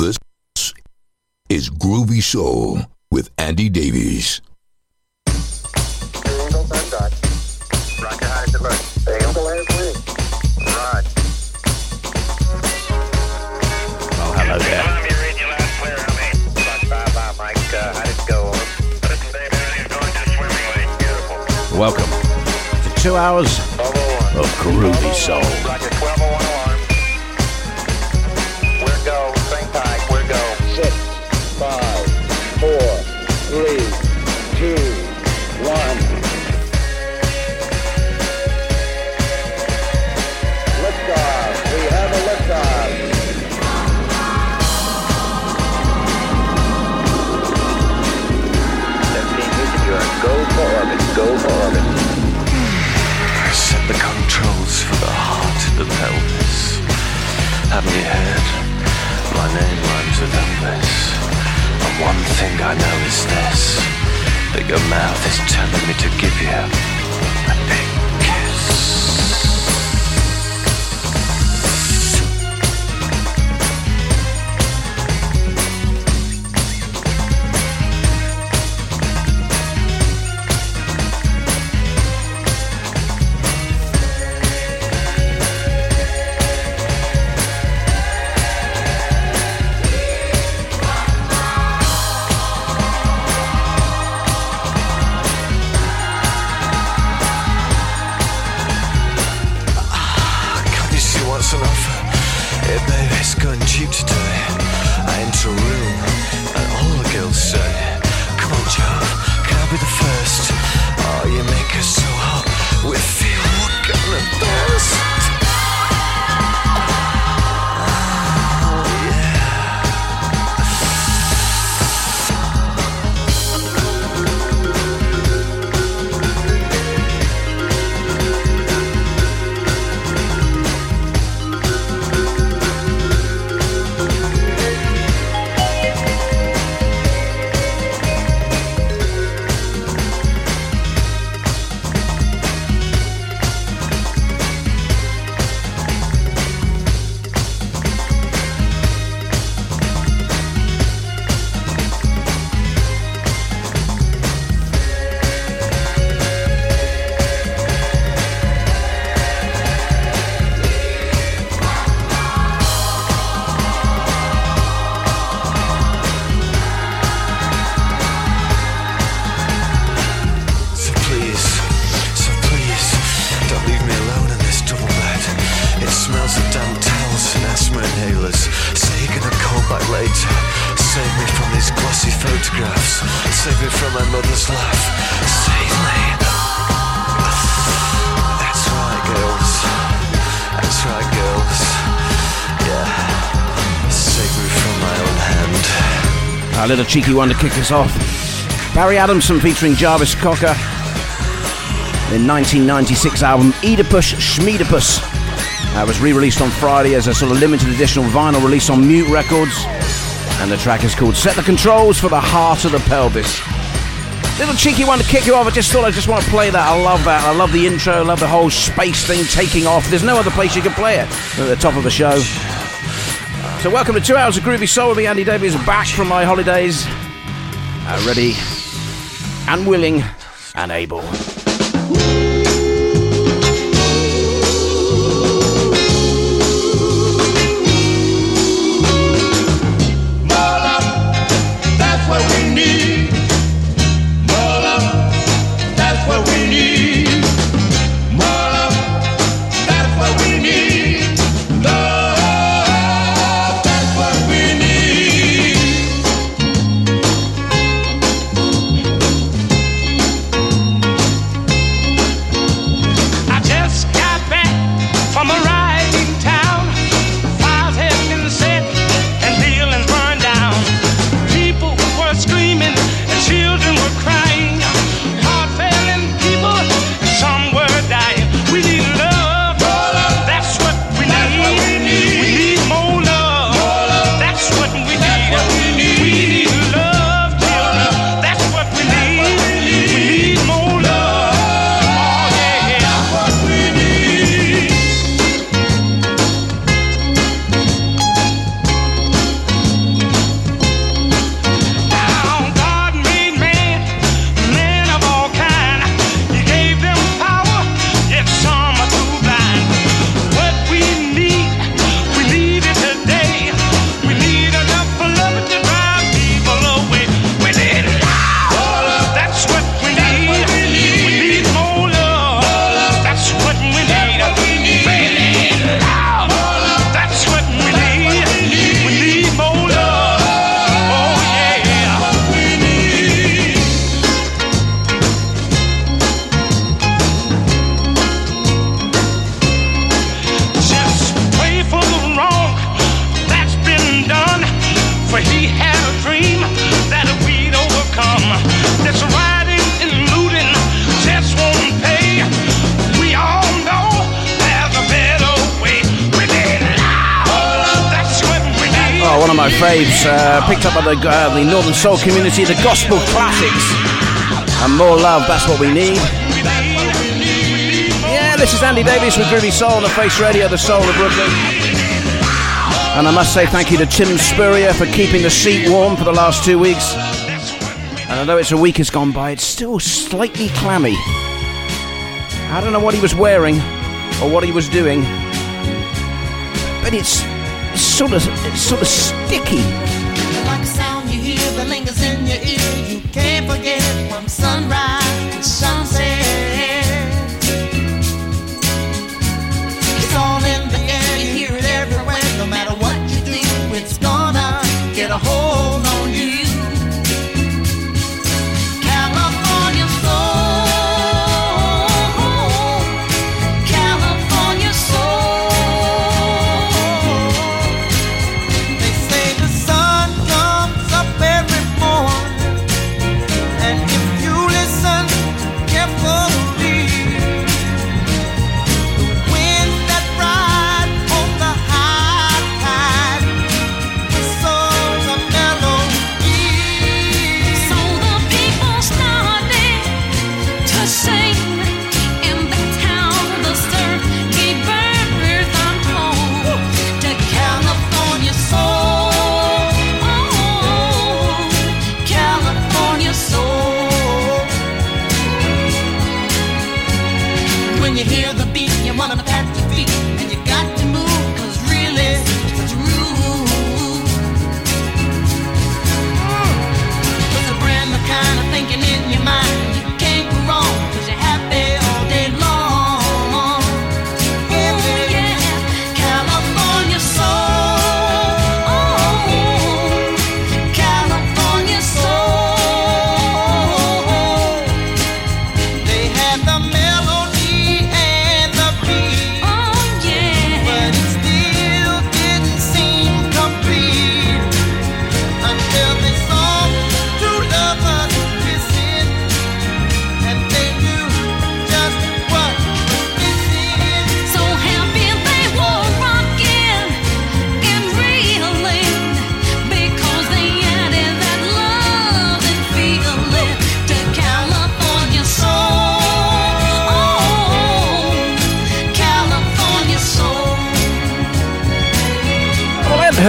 This is Groovy Soul with Andy Davies. Oh, hello there. Welcome to two hours of Groovy Soul. Four, three, two, one. Liftoff. We have a liftoff. Go for orbit. Go for orbit. Set the controls for the heart and the pelvis. Haven't you heard? My name rhymes with Elvis. One thing I know is this that your mouth is telling me to give you a big little cheeky one to kick us off. Barry Adamson featuring Jarvis Cocker. The 1996 album Oedipus Schmiedipus. That was re-released on Friday as a sort of limited edition vinyl release on Mute Records. And the track is called Set the Controls for the Heart of the Pelvis. Little cheeky one to kick you off. I just thought I just want to play that. I love that. I love the intro. I love the whole space thing taking off. There's no other place you can play it at the top of the show. So welcome to two hours of groovy soul with me, Andy Davies, back from my holidays, uh, ready and willing and able. Picked up by the, uh, the Northern Soul community, the gospel classics. And more love, that's what we need. Yeah, this is Andy Davies with Groovy Soul on the Face Radio, the soul of Brooklyn. And I must say thank you to Tim Spurrier for keeping the seat warm for the last two weeks. And although it's a week has gone by, it's still slightly clammy. I don't know what he was wearing or what he was doing, but it's sort of it's sort of sticky lingers in your ear. You can't forget from sunrise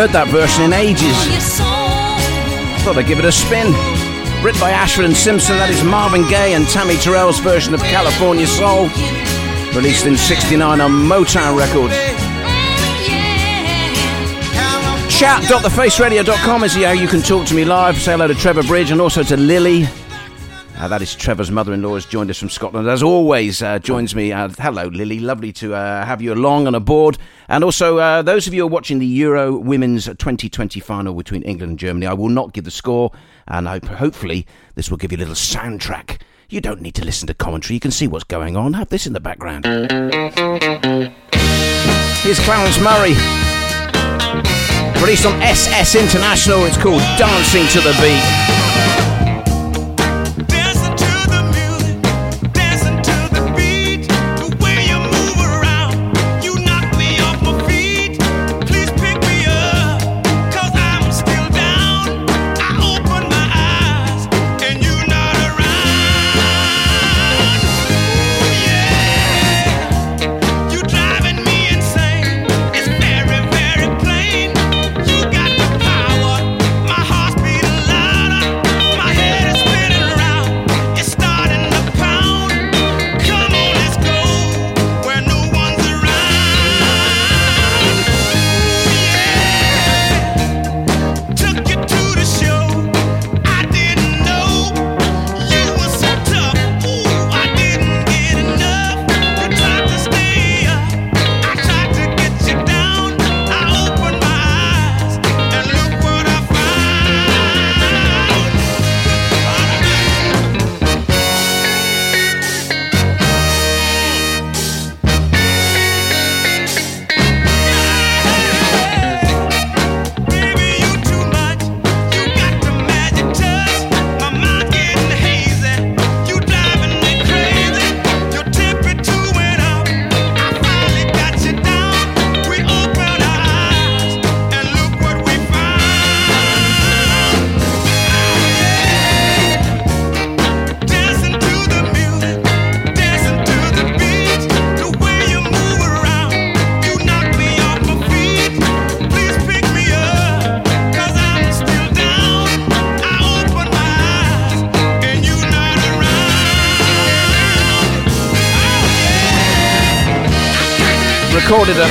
heard that version in ages. Thought I'd give it a spin. Written by Ashford and Simpson, that is Marvin Gaye and Tammy Terrell's version of California Soul, released in 69 on Motown Records. Chat.thefaceradio.com is how you can talk to me live. Say hello to Trevor Bridge and also to Lily. Uh, that is Trevor's mother-in-law has joined us from Scotland. As always, uh, joins me. Uh, hello, Lily. Lovely to uh, have you along and aboard. And also, uh, those of you who are watching the Euro Women's 2020 final between England and Germany, I will not give the score, and I, hopefully this will give you a little soundtrack. You don't need to listen to commentary. You can see what's going on. Have this in the background. Here's Clarence Murray. Released on SSS International. It's called Dancing to the Beat.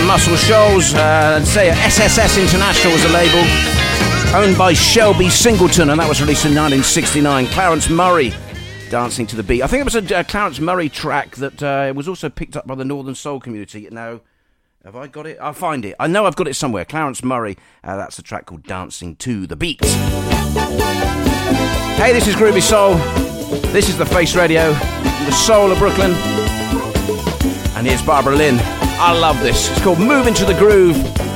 Muscle Shoals. Uh, say SSS International was a label owned by Shelby Singleton, and that was released in 1969. Clarence Murray dancing to the beat. I think it was a uh, Clarence Murray track that uh, was also picked up by the Northern Soul community. Now, have I got it? I'll find it. I know I've got it somewhere. Clarence Murray. Uh, that's a track called Dancing to the Beat. Hey, this is Groovy Soul. This is the Face Radio, the soul of Brooklyn. And here's Barbara Lynn. I love this. It's called Move into the Groove.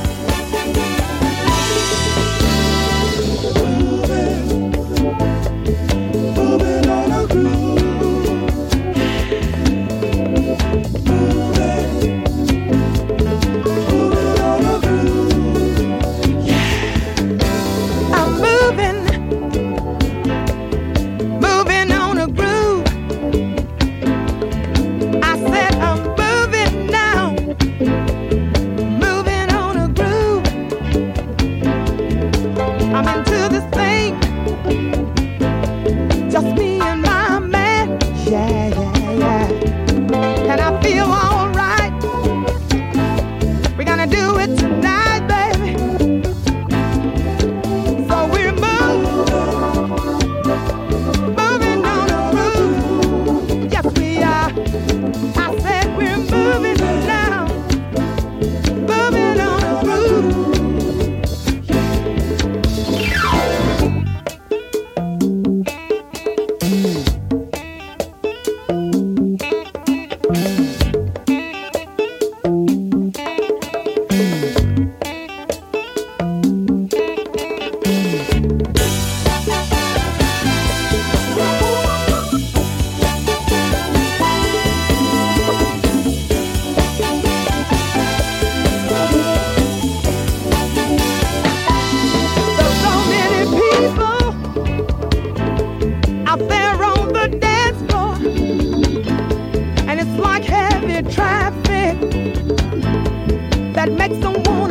That makes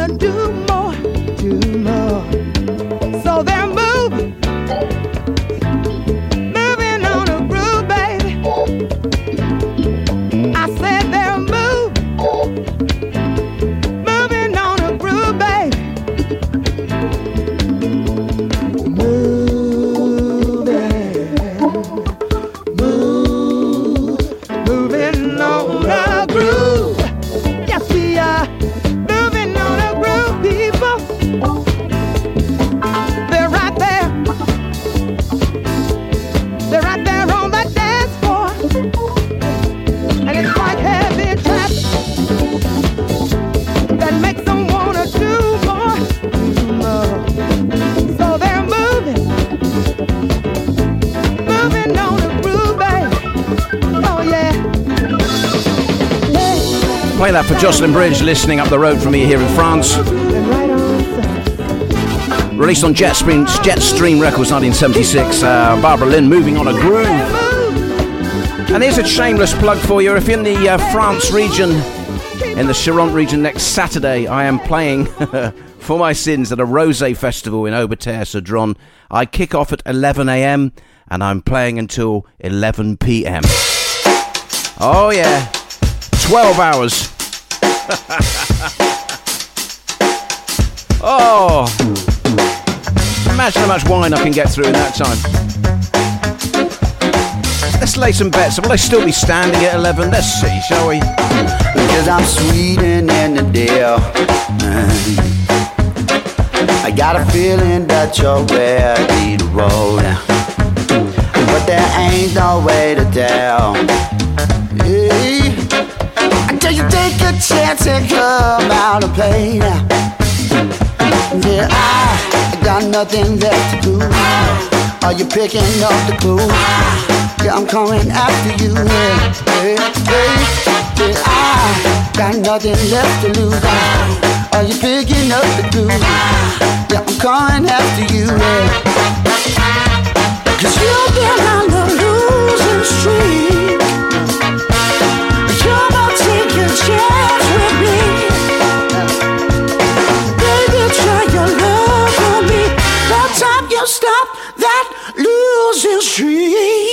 Jocelyn Bridge, listening up the road from me here in France. Released on Jetstream, Jetstream Records 1976. Uh, Barbara Lynn, moving on a groove. And here's a shameless plug for you. If you're in the uh, France region, in the Charente region next Saturday, I am playing for my sins at a rosé festival in Aubeterre, Cedron. I kick off at 11 a.m. and I'm playing until 11 p.m. Oh, yeah. 12 hours. oh. Imagine how much wine I can get through in that time. Let's lay some bets. Will I still be standing at 11? Let's see, shall we? Because I'm sweetening in the deal. I got a feeling that you're ready to roll. But there ain't no way to tell. Chance and come out and play now. Yeah, I got nothing left to lose. Are you picking up the clue? Yeah, I'm coming after you. Yeah, hey, yeah, I got nothing left to lose. Are you picking up the clue? Yeah, I'm coming after you. Yeah. Cause you've been on the losing streak. Losing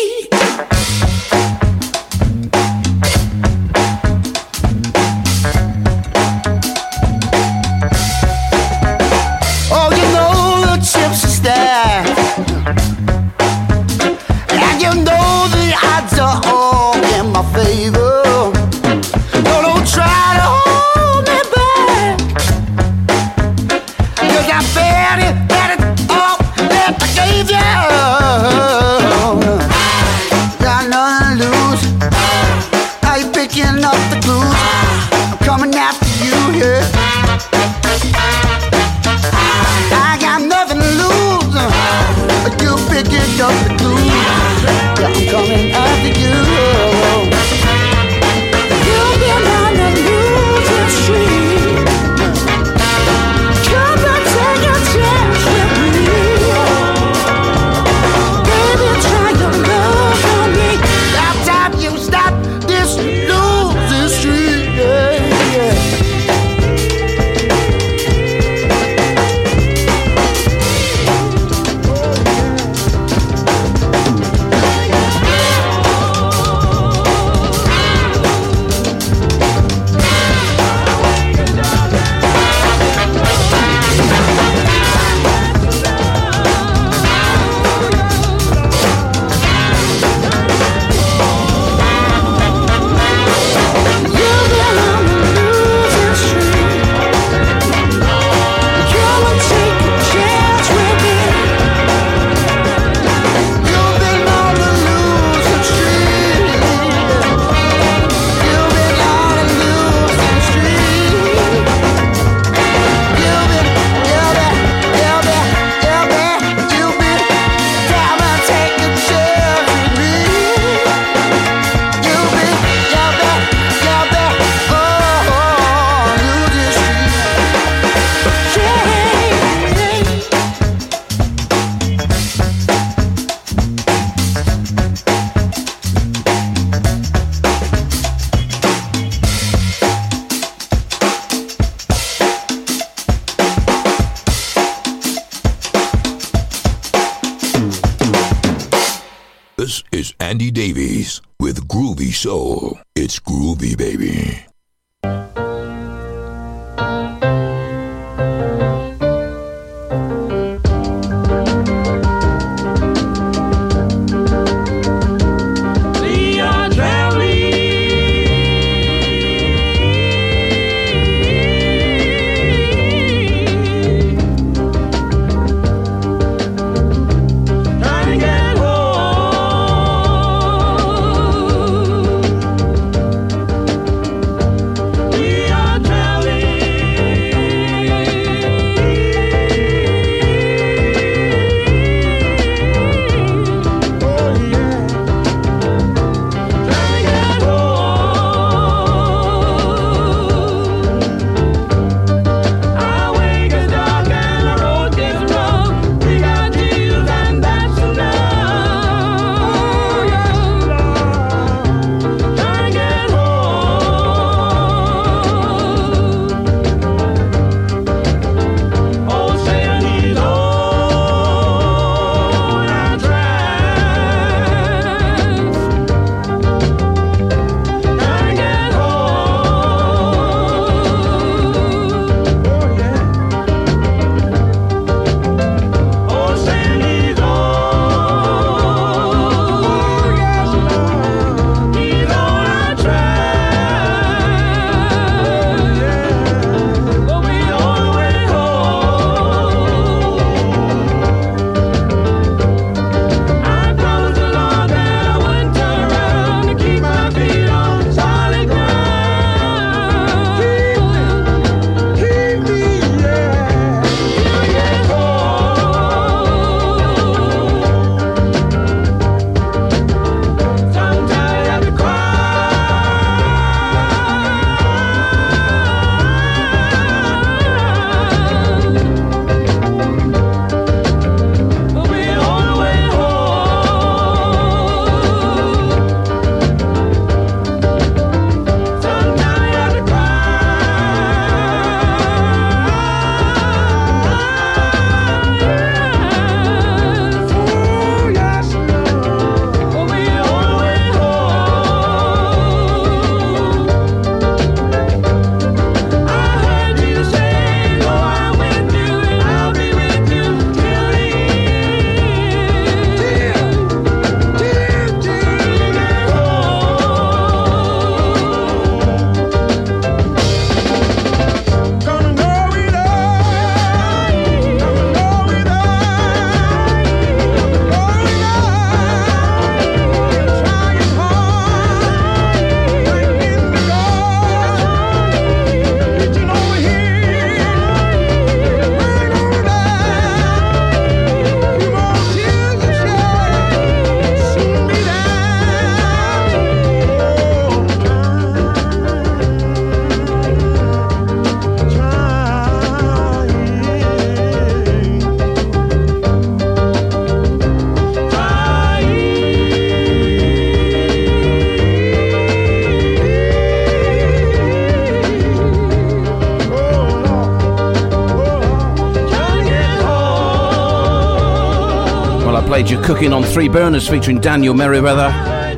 Three Burners featuring Daniel Merriweather.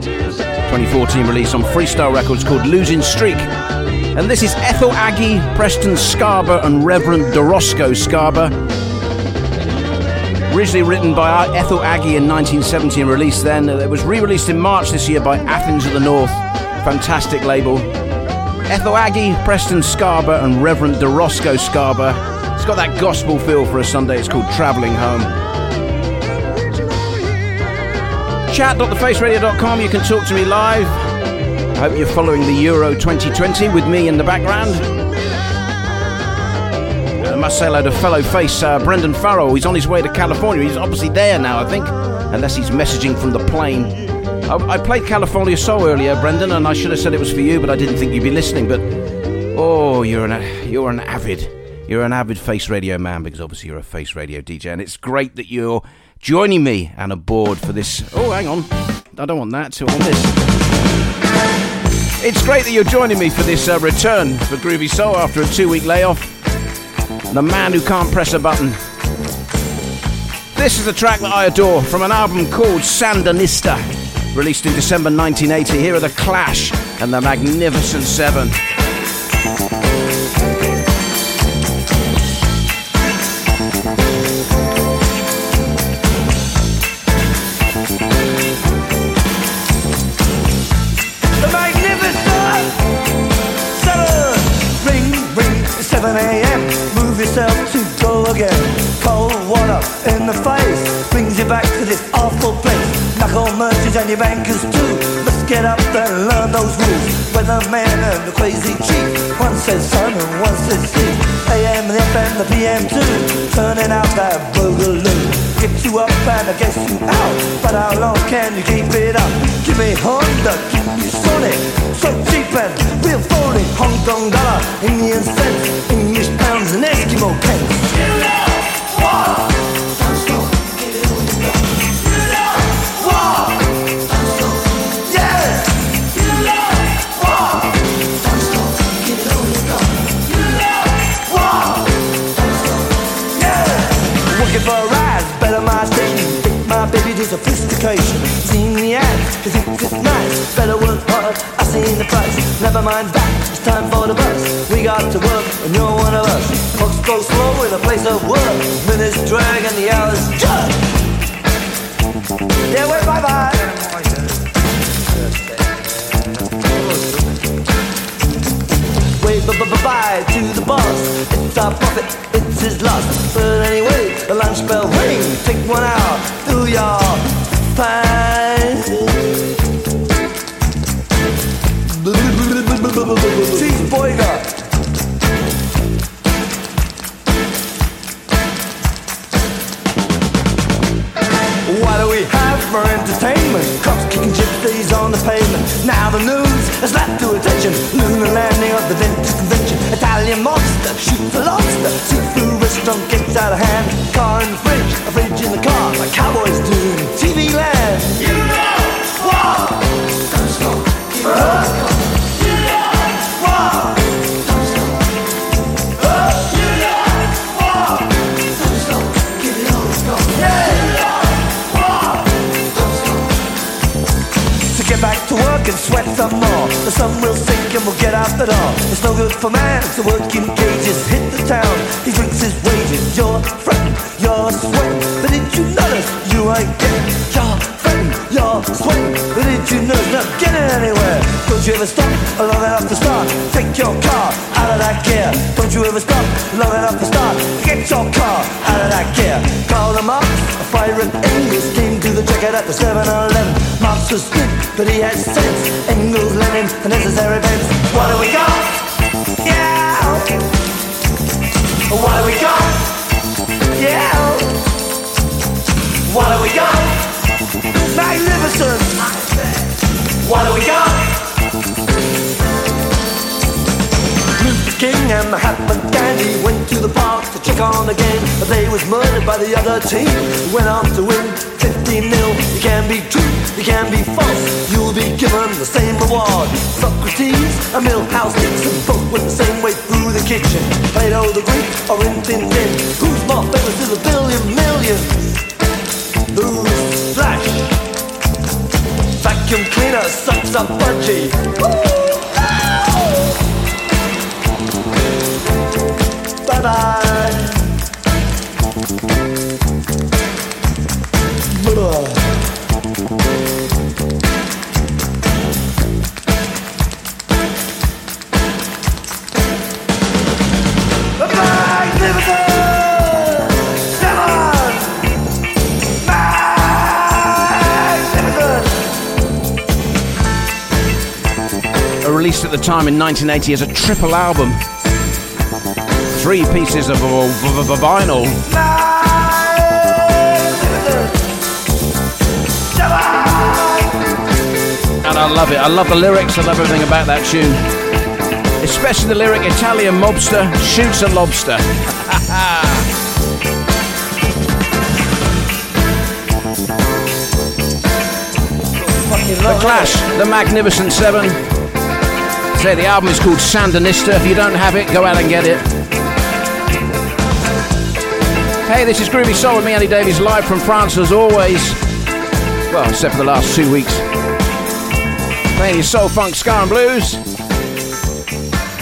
2014 release on Freestyle Records called Losing Streak. And this is Ethel Aggie, Preston Scarber, and Reverend DeRosco Scarber. Originally written by Ethel Aggie in 1970 and released then. It was re released in March this year by Athens of the North. Fantastic label. Ethel Aggie, Preston Scarber, and Reverend DeRosco Scarber. It's got that gospel feel for a Sunday. It's called Travelling Home. Chat.thefaceradio.com. You can talk to me live. I hope you're following the Euro 2020 with me in the background. I must say hello to fellow face uh, Brendan Farrell. He's on his way to California. He's obviously there now, I think, unless he's messaging from the plane. I, I played California Soul earlier, Brendan, and I should have said it was for you, but I didn't think you'd be listening. But oh, you're an you're an avid you're an avid face radio man because obviously you're a face radio DJ, and it's great that you're joining me and aboard for this. Oh, hang on, I don't want that. To on this. It's great that you're joining me for this uh, return for Groovy Soul after a two-week layoff. The man who can't press a button. This is a track that I adore from an album called Sandinista, released in December 1980. Here are the Clash and the Magnificent Seven. And your bankers too. Let's get up and learn those rules. Weatherman and the crazy chief. One says sun and one says sea. AM, the FM, the PM too. Turning out that boogaloo. Get you up and I guess you out. But how long can you keep it up? Give me Honda, give me Sonic. So cheap and real phony. Hong Kong dollar, Indian cents, English pounds and Eskimo pence. Working sophistication. Seen the ad, cause it's nice. Better work hard, I seen the price. Never mind that, it's time for the bus. We got to work, and you're one of us. Folks go slow in a place of work. Minutes drag and the hours jug. Yeah, wait, bye bye. Wave bye bye to the boss. It's our profit, it's his loss. But anyway, the lunch bell ring. Take one out, do your fine. Cheese burger. What do we have for entertainment? Cops kicking gypsies on the pavement. Now the news has left to attention. Lunar landing of the Convention. Italian monster shoots a lobster. Seafood restaurant gets out of hand. Car in the fridge, a fridge in the car. Like cowboys do in TV land. You know what? Don't stop. Some more. The sun will sink and we'll get out the door. It's no good for man to work in cages. Hit the town, he drinks his wages. You're fretting, you're sweating. But did you notice you ain't getting? You're fretting, you're sweating. But did you notice not getting anywhere? Don't you ever stop long enough to start? Take your car out of that gear. Don't you ever stop long enough to start? Get your car out of that gear. Call them up, a and Engels came to the checkout at the 7-Eleven. Marx was good, but he had sense. Engels, Lenin, the necessary events. What do we got? Yeah. What do we got? Yeah. What do we got? Magnificent. What do we got? Luther King and Mahatma Gandhi went to the park to check on the game. But they was murdered by the other team. Went on to win 15 nil. You can be true, you can be false. You'll be given the same reward. Socrates and Milhous Nixon both went the same way through the kitchen. Plato the Greek or in Tin. Who's more famous is a billion millions? Ooh, flash. Vacuum cleaner sucks up budgie. Bye bye. Released at the time in 1980 as a triple album. Three pieces of vinyl. And I love it. I love the lyrics. I love everything about that tune. Especially the lyric Italian mobster shoots a lobster. the Clash, the Magnificent Seven. Say the album is called Sandinista. If you don't have it, go out and get it. Hey, this is Groovy Soul with me, Andy Davies, live from France as always. Well, except for the last two weeks. Playing your soul, funk, ska, and blues.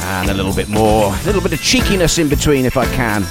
And a little bit more, a little bit of cheekiness in between if I can.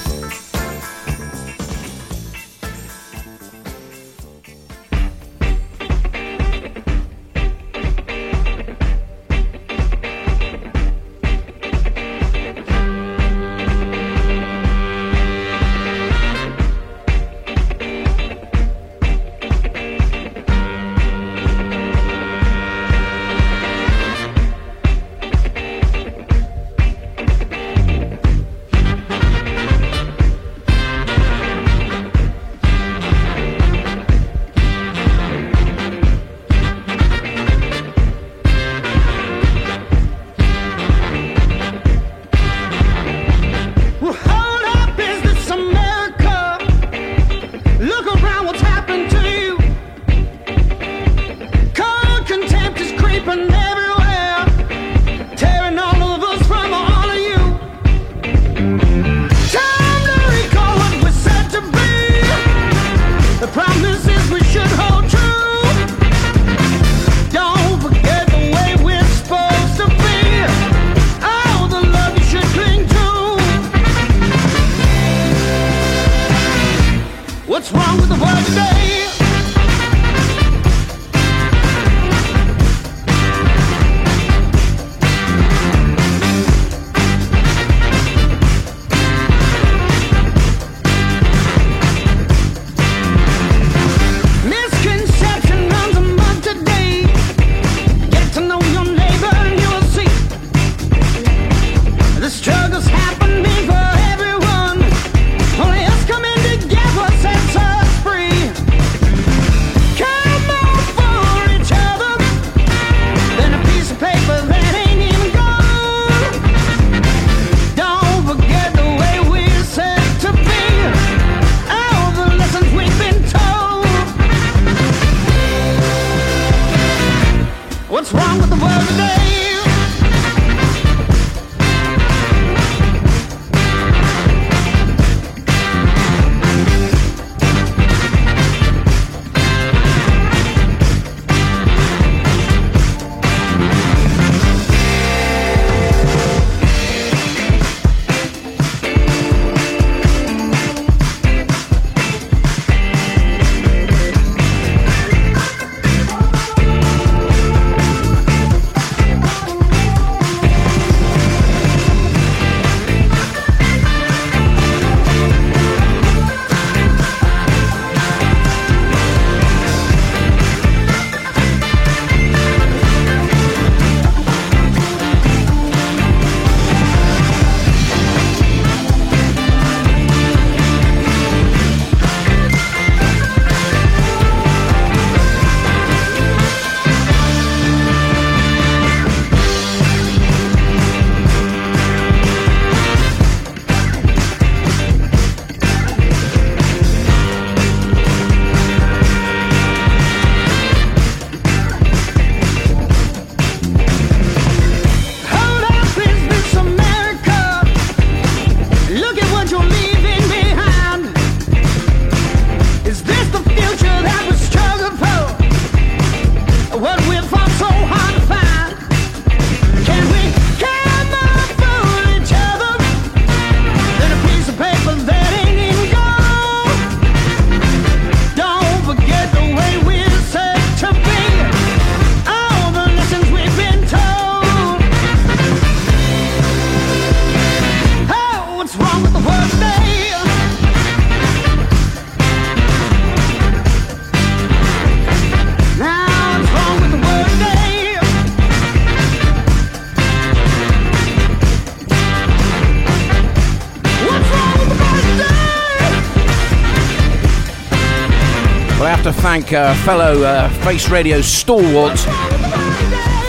Thank uh, fellow uh, Face Radio stalwart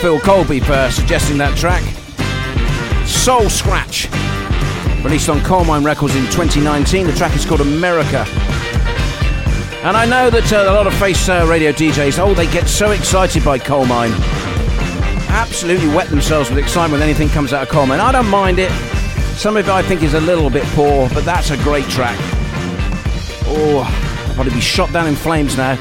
Phil Colby for suggesting that track. Soul Scratch, released on Colemine Records in 2019. The track is called America. And I know that uh, a lot of Face uh, Radio DJs, oh, they get so excited by Colemine. Absolutely wet themselves with excitement when anything comes out of Colemine. I don't mind it. Some of it I think is a little bit poor, but that's a great track. Oh, I'll probably be shot down in flames now.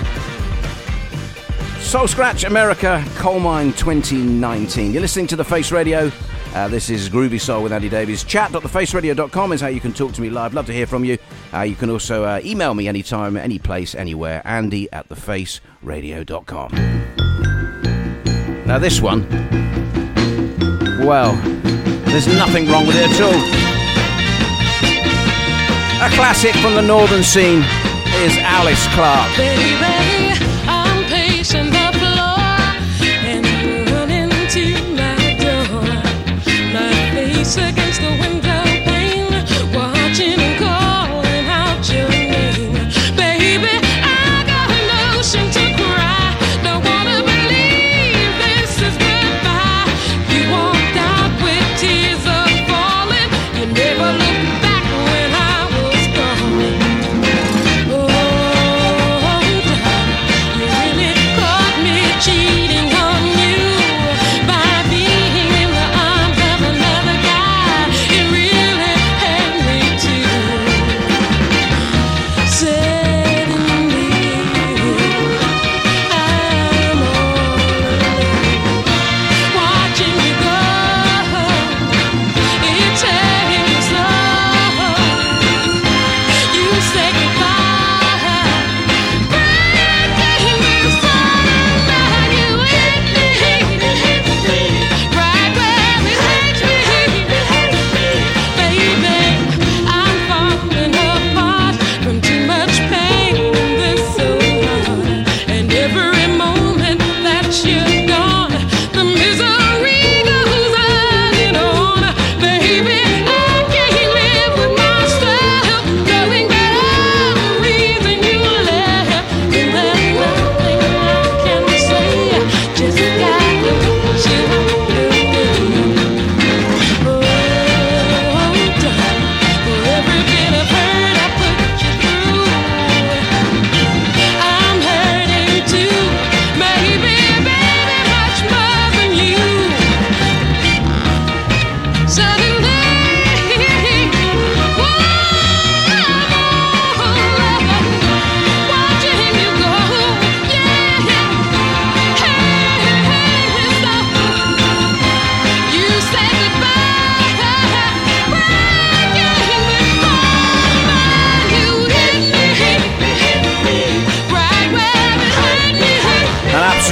Soul Scratch America Colemine 2019. You're listening to The Face Radio. Uh, this is Groovy Soul with Andy Davies. Chat.thefaceradio.com is how you can talk to me live. Love to hear from you. Uh, you can also uh, email me anytime, any place, anywhere. Andy at thefaceradio.com. Now, this one, well, there's nothing wrong with it at all. A classic from the northern scene is Alice Clark. Baby, I'm pacing the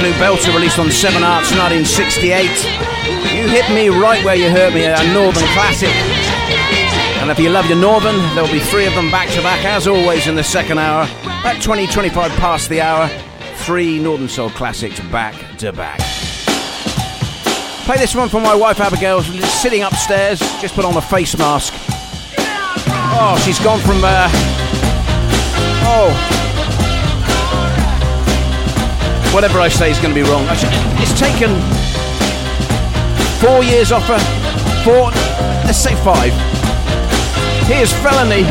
absolute belter released on Seven Arts 1968. You hit me right where you hurt me, a Northern classic. And if you love your Northern, there'll be three of them back to back, as always, in the second hour. At 20, 25 past the hour, three Northern Soul classics back to back. Play this one for my wife Abigail, sitting upstairs, just put on a face mask. Oh, she's gone from. Uh, oh, whatever I say is going to be wrong. It's taken four years off her. Four, let's say five. Here's Felony.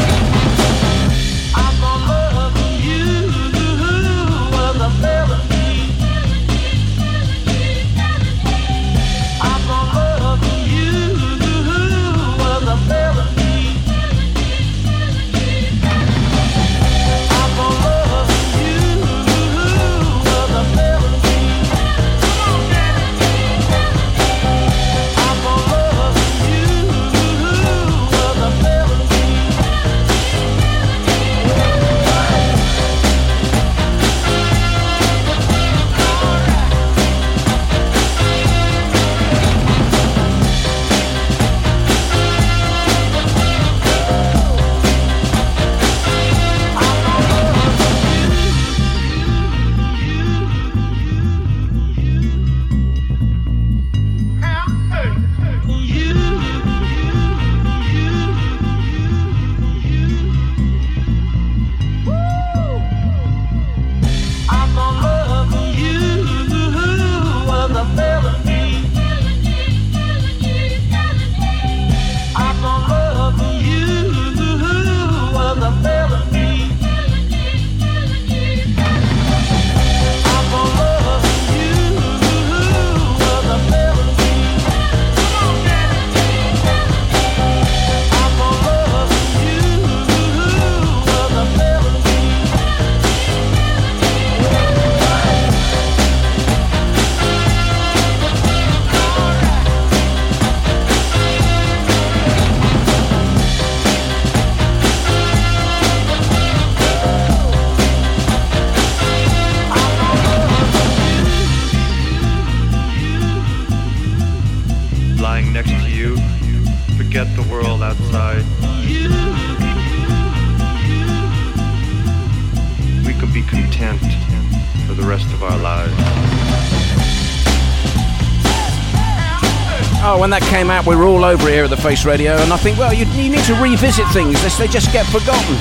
When that came out, we were all over here at the Face Radio, and I think, well, you, you need to revisit things, lest they just get forgotten.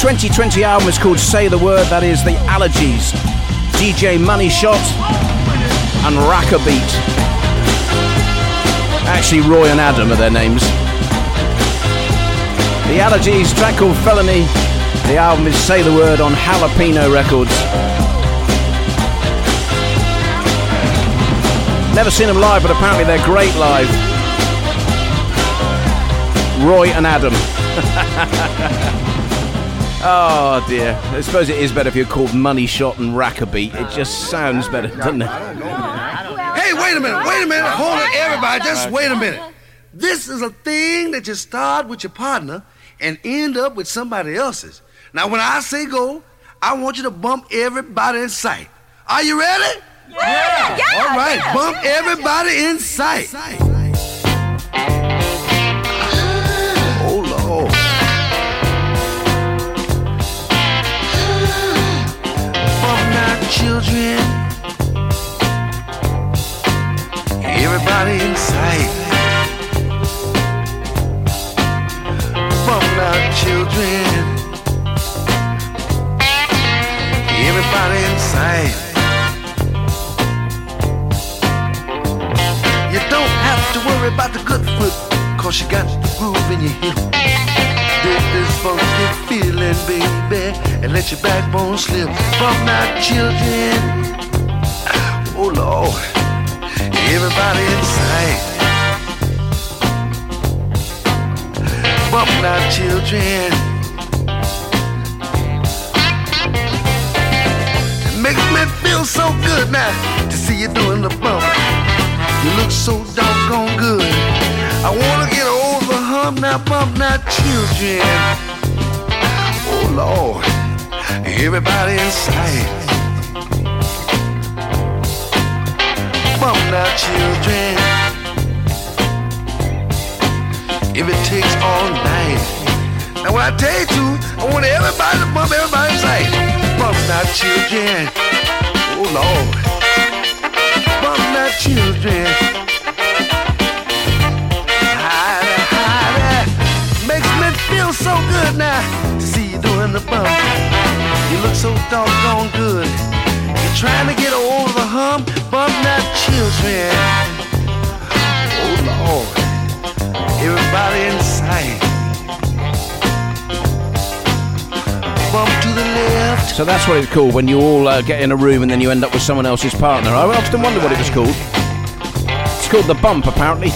2020 album is called Say the Word, that is the Allergies, DJ Money Shot, and Rackabeat. Actually, Roy and Adam are their names. The Allergies, track called Felony. The album is Say the Word on Jalapeno Records. Never seen them live, but apparently they're great live. Roy and Adam. oh dear. I suppose it is better if you're called Money Shot and Rackabeat. It just sounds better, doesn't it? Hey, wait a minute, wait a minute, hold it, everybody, just wait a minute. This is a thing that you start with your partner and end up with somebody else's. Now, when I say go, I want you to bump everybody in sight. Are you ready? Yeah. Yeah, All right, yeah, bump everybody in sight. Oh, Lord. Bump now, children. Everybody in sight. Bump now, children. Everybody in sight. Don't have to worry about the good foot, cause you got the groove in your hip. Dig this funky feeling, baby, and let your backbone slip. Bump now, children. Oh, Lord. Everybody in sight. Bump now, children. It makes me feel so good now to see you doing the bump. Look so doggone good. I wanna get over hump now, bump now, children. Oh Lord, everybody in sight. Bump now, children. If it takes all night. Now when I tell you to, I want everybody to bump everybody in sight. Bump now, children. Oh Lord the children. Hidey, hidey. Makes me feel so good now to see you doing the bump. You look so doggone good. You're trying to get over the hump, bump that children. Oh Lord, everybody in sight. So that's what it's called when you all uh, get in a room and then you end up with someone else's partner. I often wonder what it was called. It's called The Bump, apparently.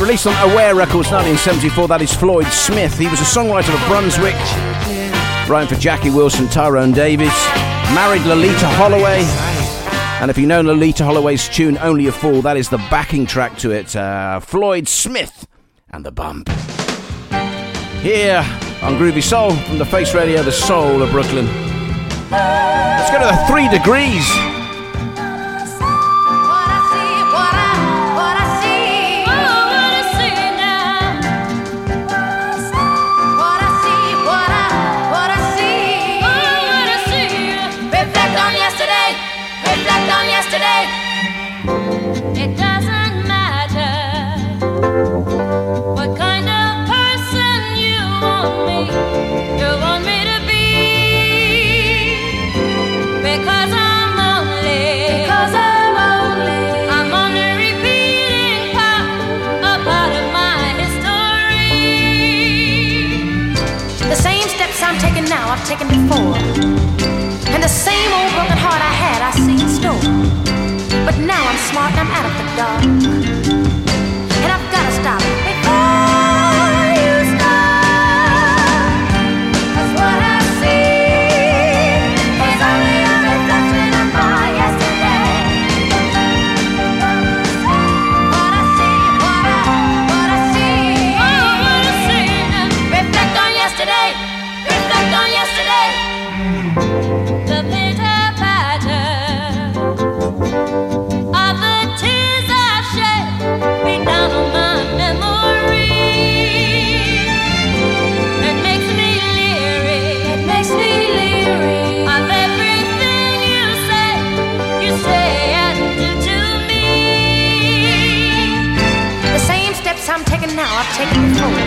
Released on Aware Records 1974, that is Floyd Smith. He was a songwriter of Brunswick, writing for Jackie Wilson, Tyrone Davis, married Loleatta Holloway. And if you know Loleatta Holloway's tune Only a Fool, that is the backing track to it. Uh, Floyd Smith and The Bump. Here on Groovy Soul from the Face Radio, the soul of Brooklyn. Let's go to the three degrees. Taken before. And the same old broken heart I had, I see in store. But now I'm smart and I'm out of the dark. Taken before.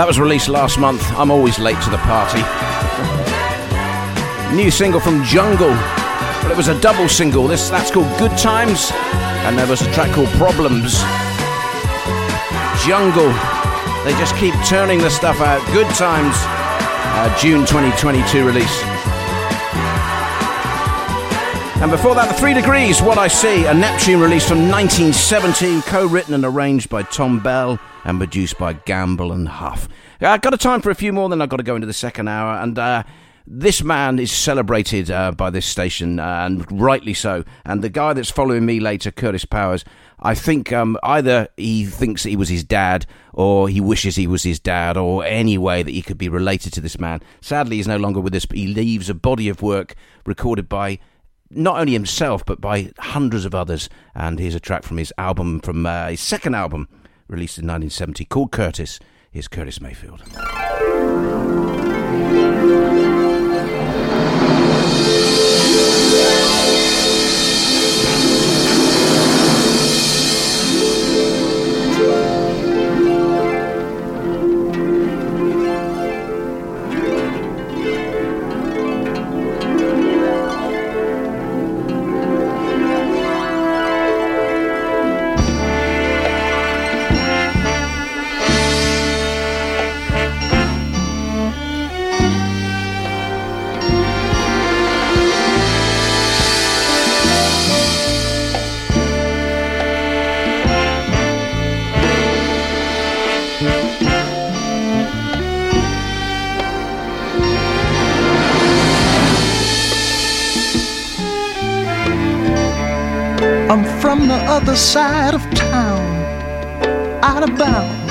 That was released last month. I'm always late to the party. New single from Jungle. Well, it was a double single. This that's called Good Times, and there was a track called Problems. Jungle. They just keep turning the stuff out. Good Times. Uh, June 2022 release. And before that, The Three Degrees, What I See, a Neptune release from 1917, co written and arranged by Thom Bell and produced by Gamble and Huff. I've got a time for a few more, then I've got to go into the second hour. And uh, this man is celebrated uh, by this station, uh, and rightly so. And the guy that's following me later, Curtis Powers, I think um, either he thinks he was his dad, or he wishes he was his dad, or any way that he could be related to this man. Sadly, he's no longer with us, but he leaves a body of work recorded by not only himself but by hundreds of others. And here's a track from his album, from uh, his second album, released in 1970, called Curtis. Here's Curtis Mayfield. From the other side of town, out of bounds.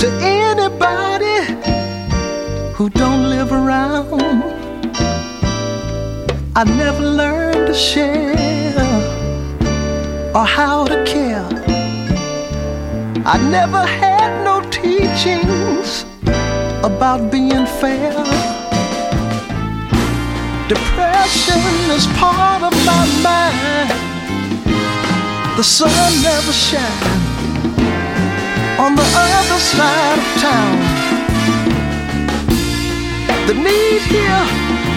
To anybody who don't live around, I never learned to share or how to care. I never had no teachings about being fair. Depression is part of my mind. The sun never shines on the other side of town. The need here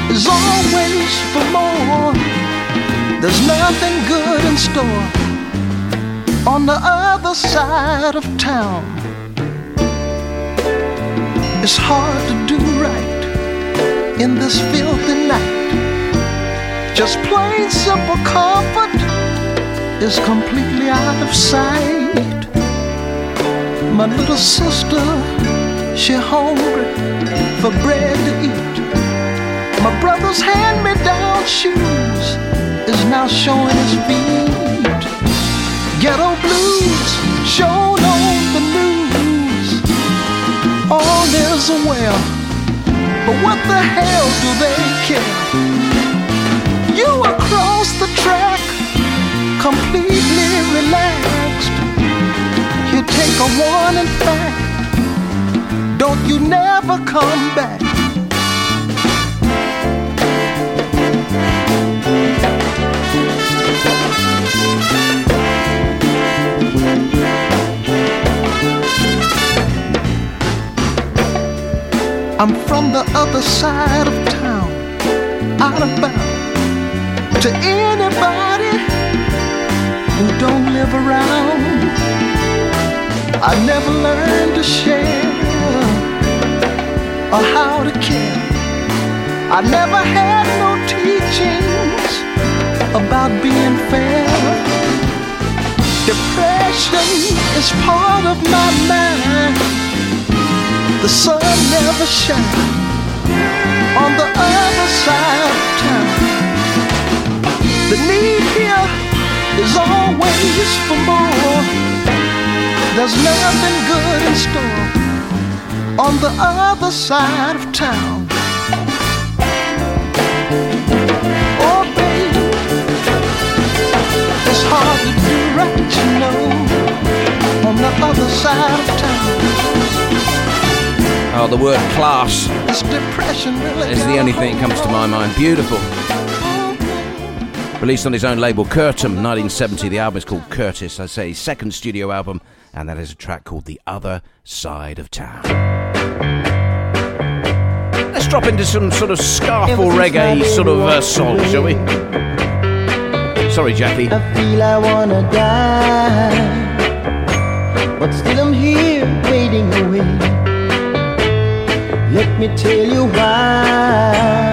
is always for more. There's nothing good in store on the other side of town. It's hard to do right in this filthy night. Just plain simple comfort is completely out of sight. My little sister, she hungry for bread to eat. My brother's hand-me-down shoes is now showing his feet. Ghetto blues shown on the news. All is well, but what the hell do they care? You the track, completely relaxed. You take a warning fact. Don't you never come back. I'm from the other side of town, out of bounds. To anybody who don't live around, I never learned to share or how to care. I never had no teachings about being fair. Depression is part of my mind. The sun never shines on the other side of town. The need here is always for more. There's nothing good in store on the other side of town. Oh, baby, it's hard to do right, you know, on the other side of town. Oh, the word class This depression really is the only thing that comes to my mind. Beautiful. Released on his own label, Curtom, 1970. The album is called Curtis. I say his second studio album, and that is a track called The Other Side of Town. Let's drop into some sort of scarf or reggae sort of uh, song, shall we? Sorry, Jackie. I feel I wanna die, but still I'm here waiting away. Let me tell you why.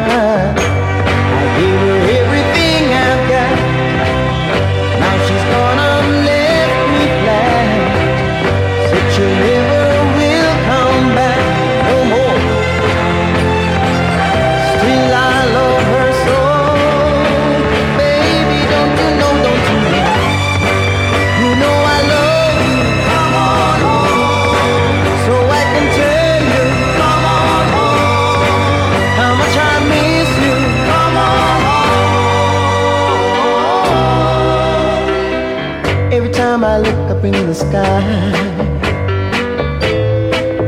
Sky,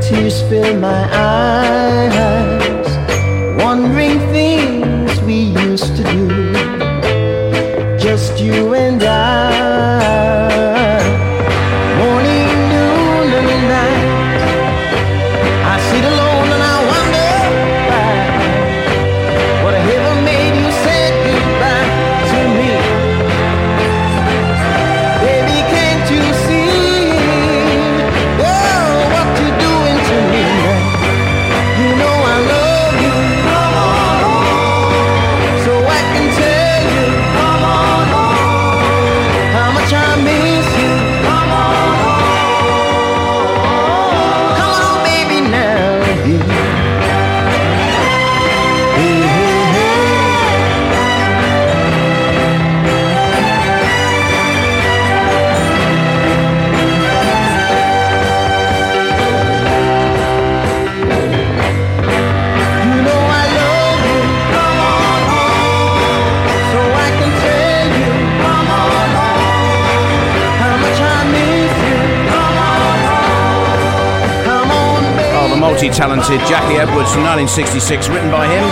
tears fill my eyes, multi-talented Jackie Edwards from 1966, written by him.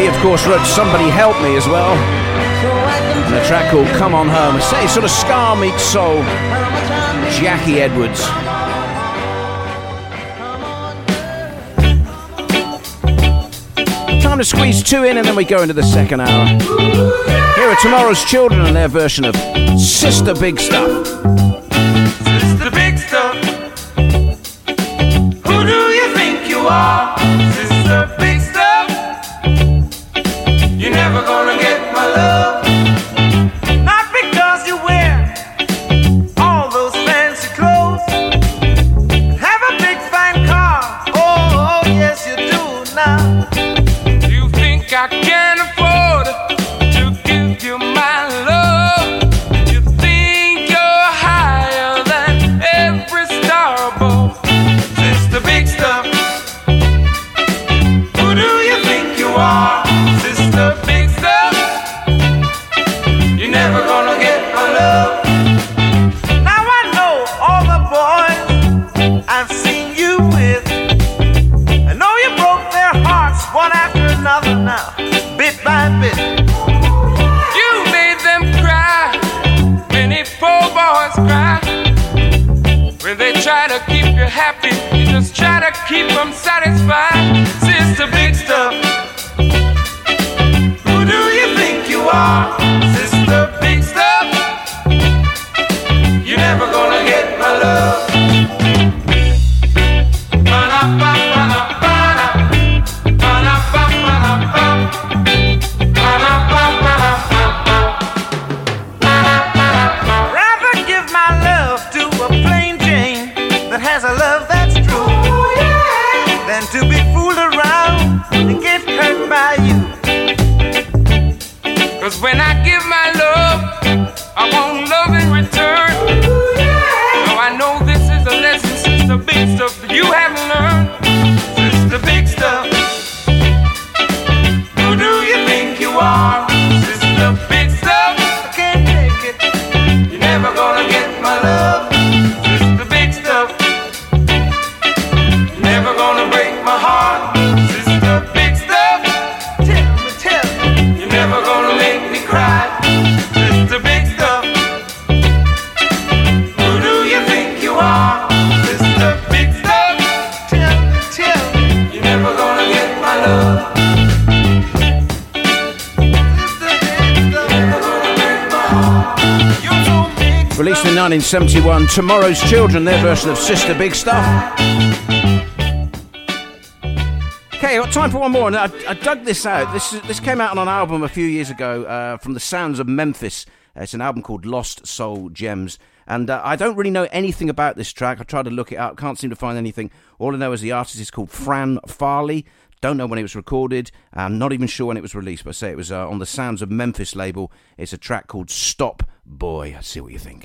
He, of course, wrote "Somebody Help Me" as well, and a track called "Come On Home." Say, sort of ska meets soul. Jackie Edwards. Time to squeeze two in, and then we go into the second hour. Here are tomorrow's children and their version of "Sister Big Stuff." I can keep them satisfied. Sister Big Stuff. 1971, Tomorrow's Children, their version of Sister Big Stuff. Okay, got time for one more, and I, I dug this out. This is- this came out on an album a few years ago uh, from the Sounds of Memphis. Uh, it's an album called Lost Soul Gems, and uh, I don't really know anything about this track. I tried to look it up, can't seem to find anything. All I know is the artist is called Fran Farley. Don't know when it was recorded. I'm not even sure when it was released, but I say it was uh, on the Sounds of Memphis label. It's a track called Stop Boy. Let's see what you think.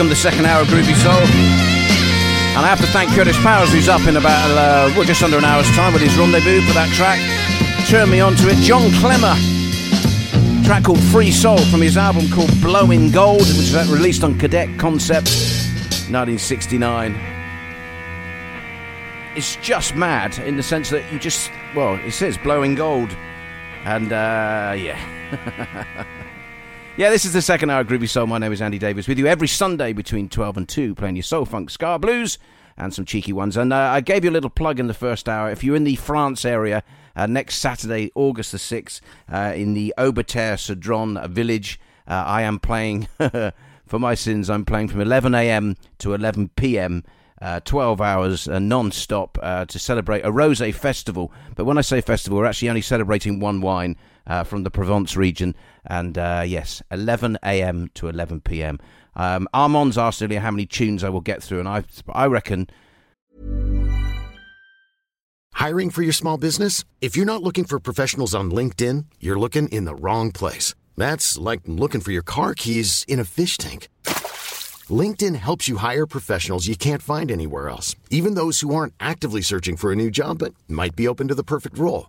Welcome the second hour of Groovy Soul. And I have to thank Curtis Powers, who's up in about, uh, well, just under an hour's time with his rendezvous for that track. Turn me onto it. John Klemmer. Track called Free Soul from his album called Blowing Gold, which was released on Cadet Concepts 1969. It's just mad in the sense that you just, well, it says Blowing Gold. And, uh, yeah. yeah, this is the second hour of Groovy Soul. My name is Andy Davies with you every Sunday between 12 and 2, playing your soul, funk, ska, blues, and some cheeky ones. And uh, I gave you a little plug in the first hour. If you're in the France area, uh, next Saturday, August the 6th, uh, in the Aubeterre-sur-Dronne village, uh, I am playing, for my sins, I'm playing from 11 a.m. to 11 p.m. Uh, 12 hours uh, non stop uh, to celebrate a rose festival. But when I say festival, we're actually only celebrating one wine uh, from the Provence region. And uh, yes, 11 a.m. to 11 p.m. Um, Armand's asked earlier how many tunes I will get through, and I, I reckon Hiring for your small business? If you're not looking for professionals on LinkedIn, you're looking in the wrong place. That's like looking for your car keys in a fish tank. LinkedIn helps you hire professionals you can't find anywhere else, even those who aren't actively searching for a new job but might be open to the perfect role.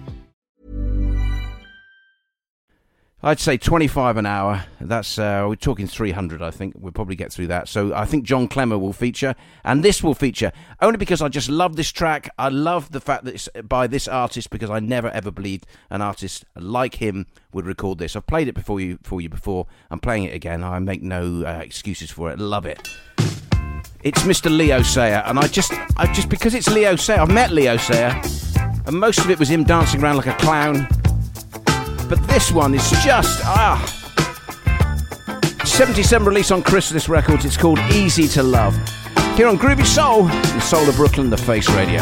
I'd say 25 an hour. That's uh, we're talking 300. I think we'll probably get through that. So I think John Klemmer will feature, and this will feature only because I just love this track. I love the fact that it's by this artist because I never ever believed an artist like him would record this. I've played it before you for you before. I'm playing it again. I make no uh, excuses for it. Love it. It's Mr. Leo Sayer, and I just, I just because it's Leo Sayer. I've met Leo Sayer, and most of it was him dancing around like a clown. But this one is just ah. 77 release on Chrysalis Records. It's called Easy to Love. Here on Groovy Soul, the Soul of Brooklyn, the Face Radio.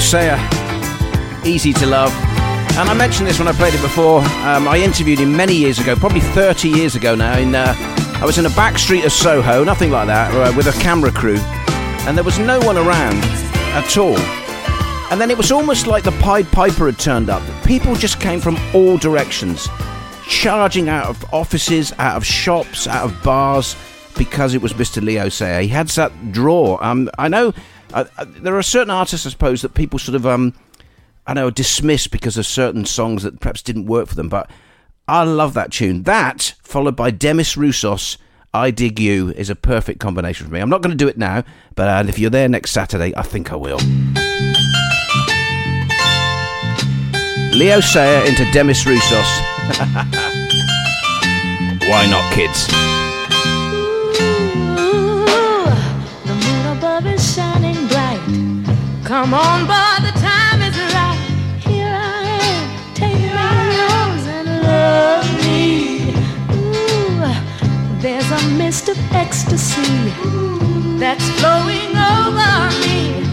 Sayer, Easy to Love. And I mentioned this when I played it before. Um, I interviewed him many years ago, probably 30 years ago now. In uh, I was in a back street of Soho, nothing like that, uh, with a camera crew, and there was no one around at all. And then it was almost like the Pied Piper had turned up. People just came from all directions, charging out of offices, out of shops, out of bars, because it was Mr. Leo Sayer. He had that draw. Um, I know there are certain artists, I suppose, that people sort of, um, I know, dismiss because of certain songs that perhaps didn't work for them. But I love that tune. That, followed by Demis Roussos, I Dig You, is a perfect combination for me. I'm not going to do it now, but uh, if you're there next Saturday, I think I will. Leo Sayer into Demis Roussos. Why not, kids? Come on, boy, the time is right. Here I am, take me in your arms and love me. Ooh, there's a mist of ecstasy that's flowing over me.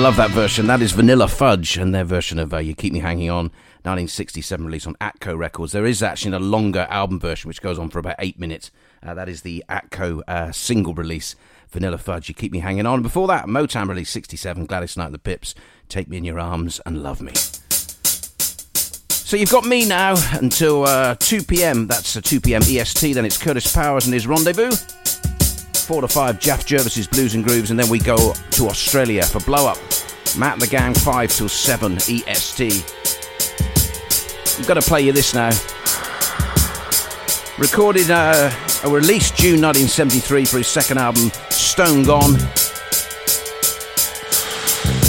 Love that version. That is Vanilla Fudge and their version of uh, You Keep Me Hanging On, 1967 release on Atco Records. There is actually a longer album version which goes on for about eight minutes. Uh, that is the Atco uh, single release, Vanilla Fudge, You Keep Me Hanging On. Before that, Motown release 67, Gladys Knight and the Pips, Take Me in Your Arms and Love Me. So you've got me now until uh, 2 p.m. That's uh, 2 p.m. EST. Then it's Curtis Powers and his Rendezvous. 4 to 5, Jeff Jervis's Blues and Grooves. And then we go to Australia for Blow Up. Matt and the Gang, 5 till 7 EST. I'm going to play you this now. Recorded uh, or released June 1973 for his second album, Stone Gone.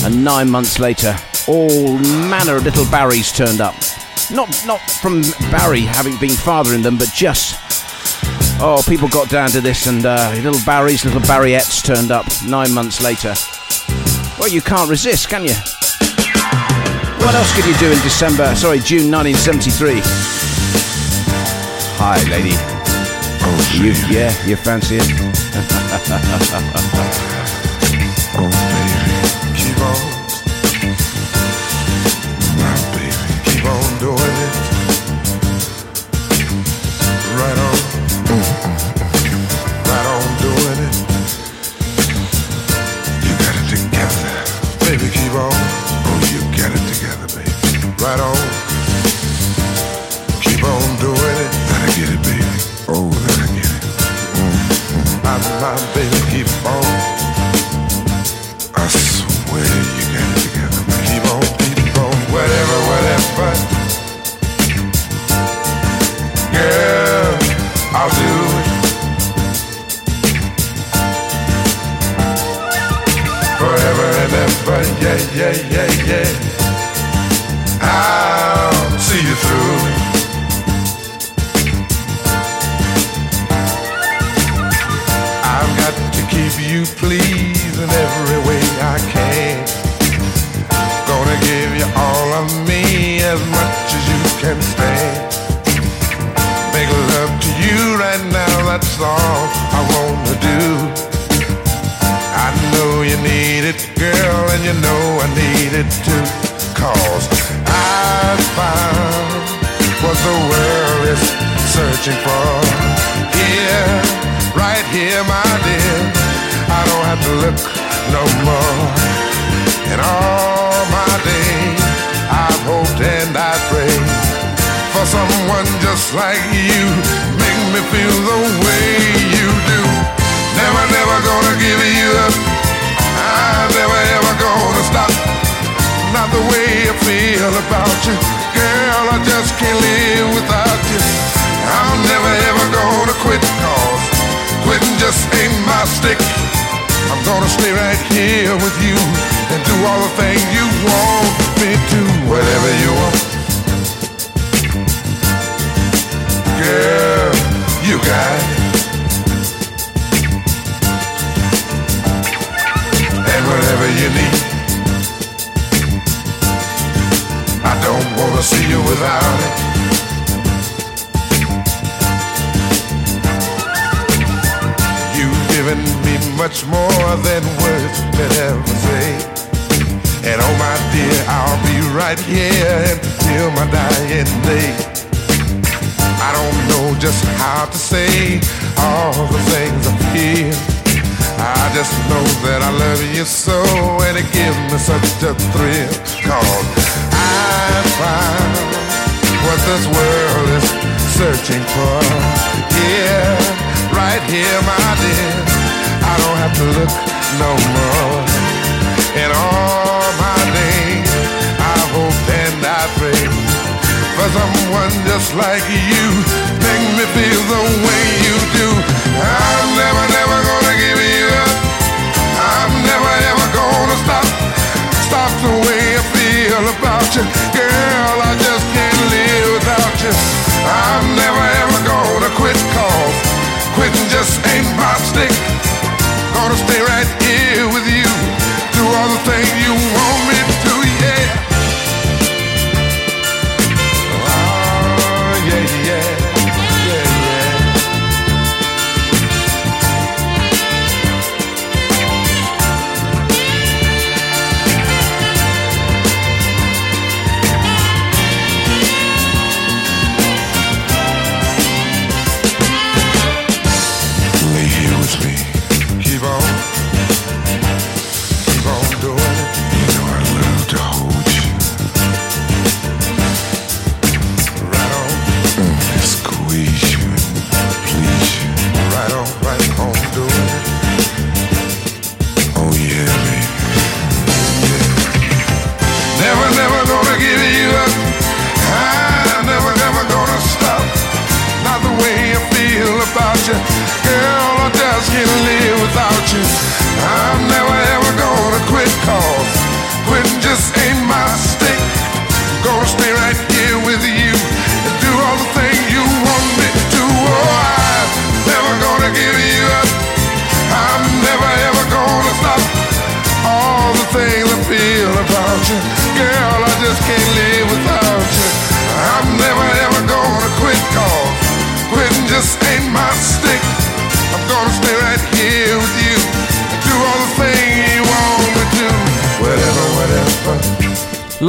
And nine months later, all manner of little Barrys turned up. Not not from Barry having been fathering them, but just oh, people got down to this, and uh, little Barrys, little Barryettes turned up nine months later. Well, you can't resist, can you? What else could you do in December? Sorry, June 1973. Hi, lady. Oh, you, yeah, you fancy it? Oh, baby, keep on. Right on. Keep on doing it. I get it, baby. Oh, I get it. Mm-hmm. My, my baby,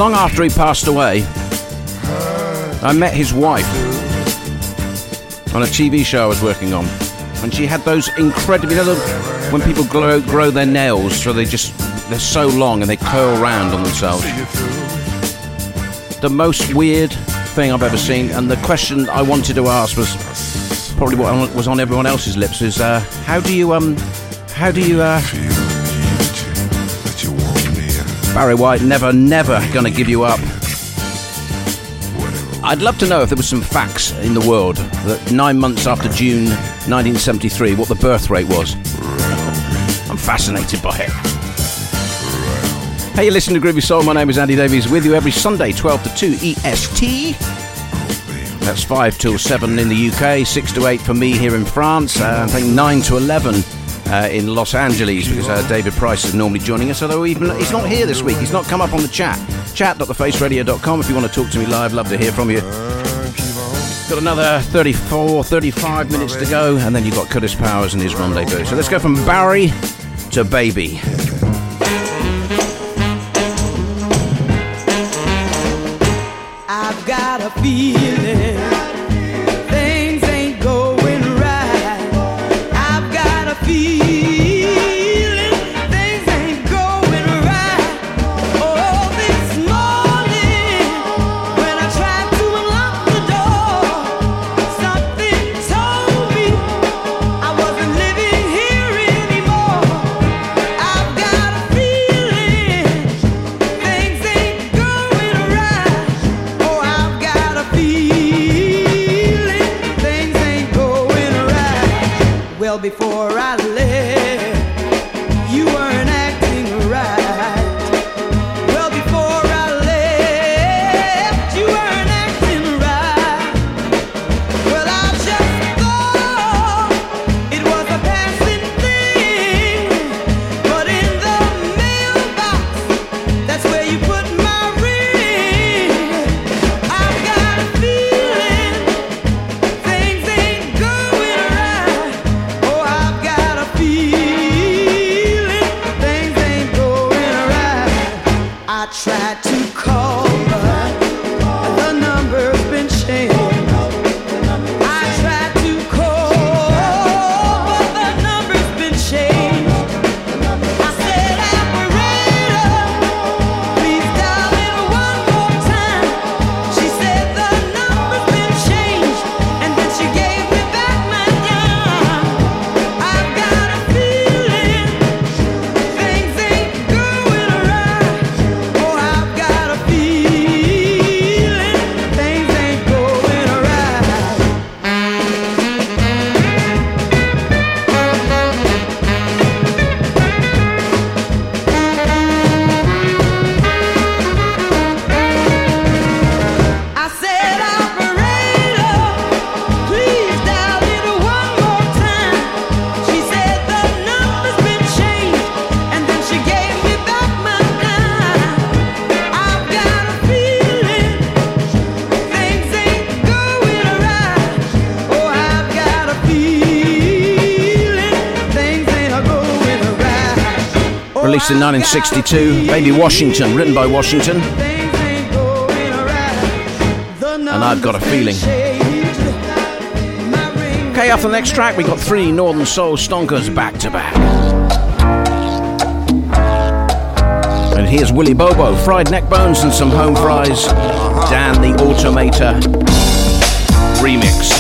Long after he passed away, I met his wife on a TV show I was working on. And she had those incredible, you know, when people grow, grow their nails, so they just, they're so long and they curl round on themselves. The most weird thing I've ever seen, and the question I wanted to ask was probably what was on everyone else's lips is, uh, how do you, um, how do you, uh, Barry White, never, never gonna give you up. I'd love to know if there was some facts in the world that nine months after June 1973, what the birth rate was. I'm fascinated by it. Hey, you listen to Groovy Soul. My name is Andy Davies, with you every Sunday, 12 to 2 EST. That's 5 till 7 in the UK, 6 to 8 for me here in France, I think 9 to 11 uh, in Los Angeles because uh, David Price is normally joining us, although even, he's not here this week. He's not come up on the chat. Chat.thefaceradio.com if you want to talk to me live. Love to hear from you. Got another 34, 35 minutes to go, and then you've got Curtis Powers and his rendezvous. So let's go from Barry to Baby. I've got a feeling Released in 1962, Baby Washington, written by Washington. And I've got a feeling. Okay, after the next track, we've got three Northern Soul stonkers back to back. And here's Willie Bobo, fried neck bones and some home fries. Dan the Automator remix.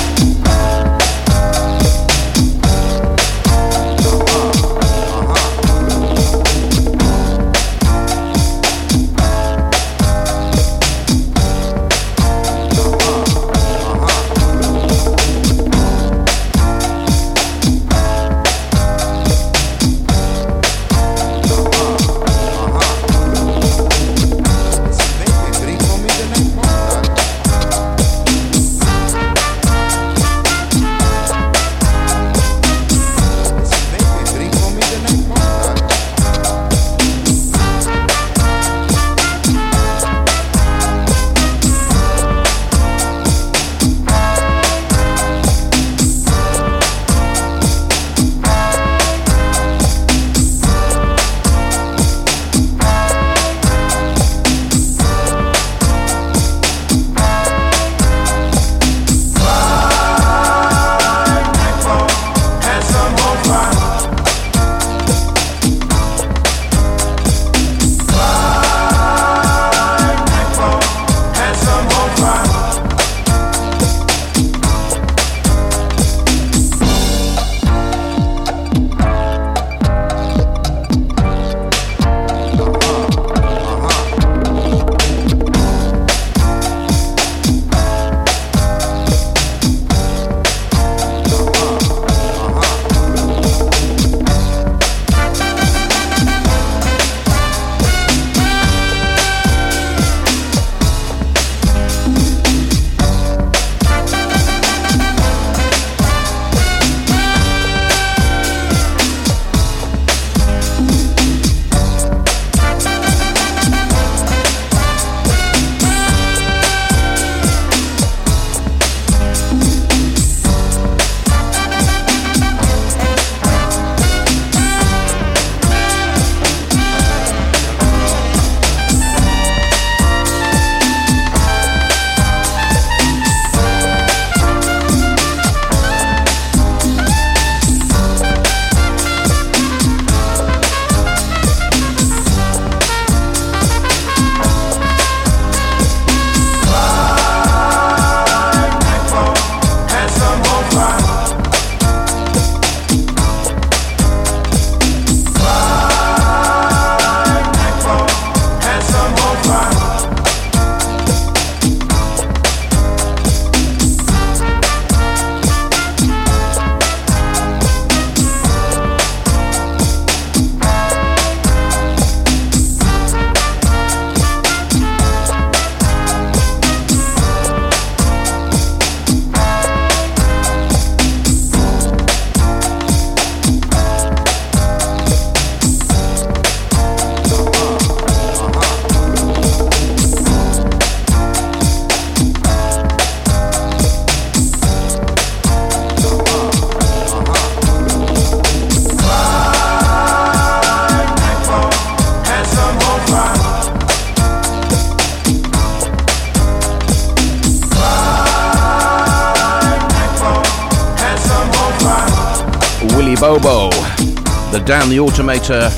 The Automator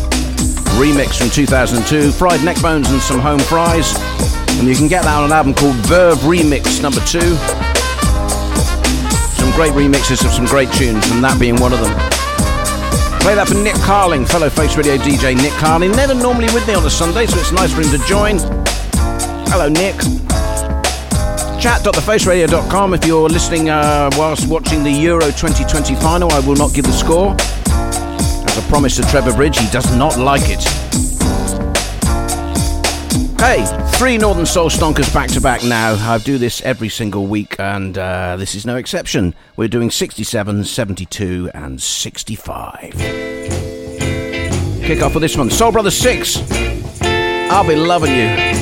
remix from 2002, fried neck bones and some home fries. And you can get that on an album called Verve Remix number two. Some great remixes of some great tunes, and that being one of them. Play that for Nick Carling, fellow Face Radio DJ Nick Carling. Never normally with me on a Sunday, so it's nice for him to join. Hello, Nick. Chat.thefaceradio.com if you're listening uh, whilst watching the Euro 2020 final. I will not give the score. As I promised to Trevor Bridge, he does not like it. Hey, three Northern Soul Stonkers back to back now. I do this every single week, and uh, this is no exception. We're doing 67, 72, and 65. Kick off with this one Soul Brothers 6. I'll be loving you.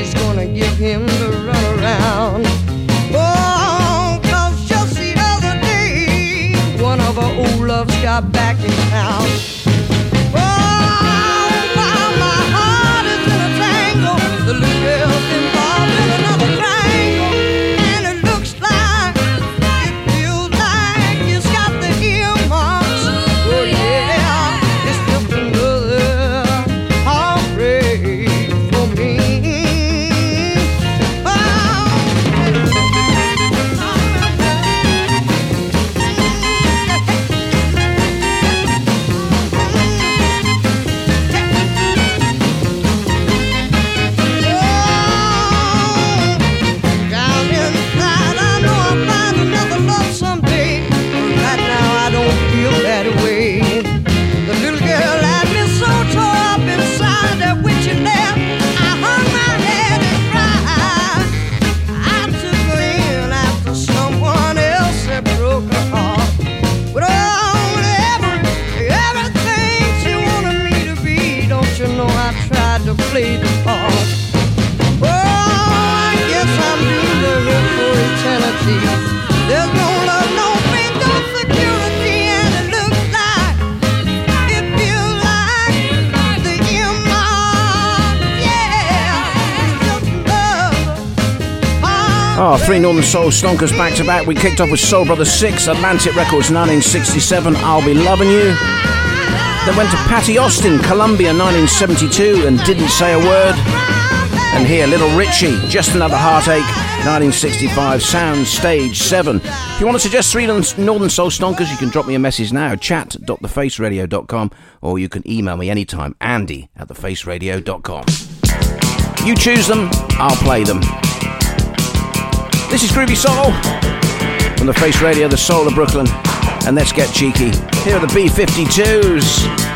She's gonna give him the runaround. Oh, 'cause just the other day, one of her old loves got back in town. Oh, three Northern Soul stonkers back to back. We kicked off with Soul Brother 6, Atlantic Records 1967, I'll Be Loving You. Then went to Patti Austin, Columbia 1972, and Didn't Say a Word. And here, Little Richie, Just Another Heartache, 1965, Sound Stage 7. If you want to suggest three Northern Soul stonkers, you can drop me a message now, chat.thefaceradio.com, or you can email me anytime, andy at thefaceradio.com. You choose them, I'll play them. This is Groovy Soul from the Face Radio, the Soul of Brooklyn. And let's get cheeky. Here are the B 52s.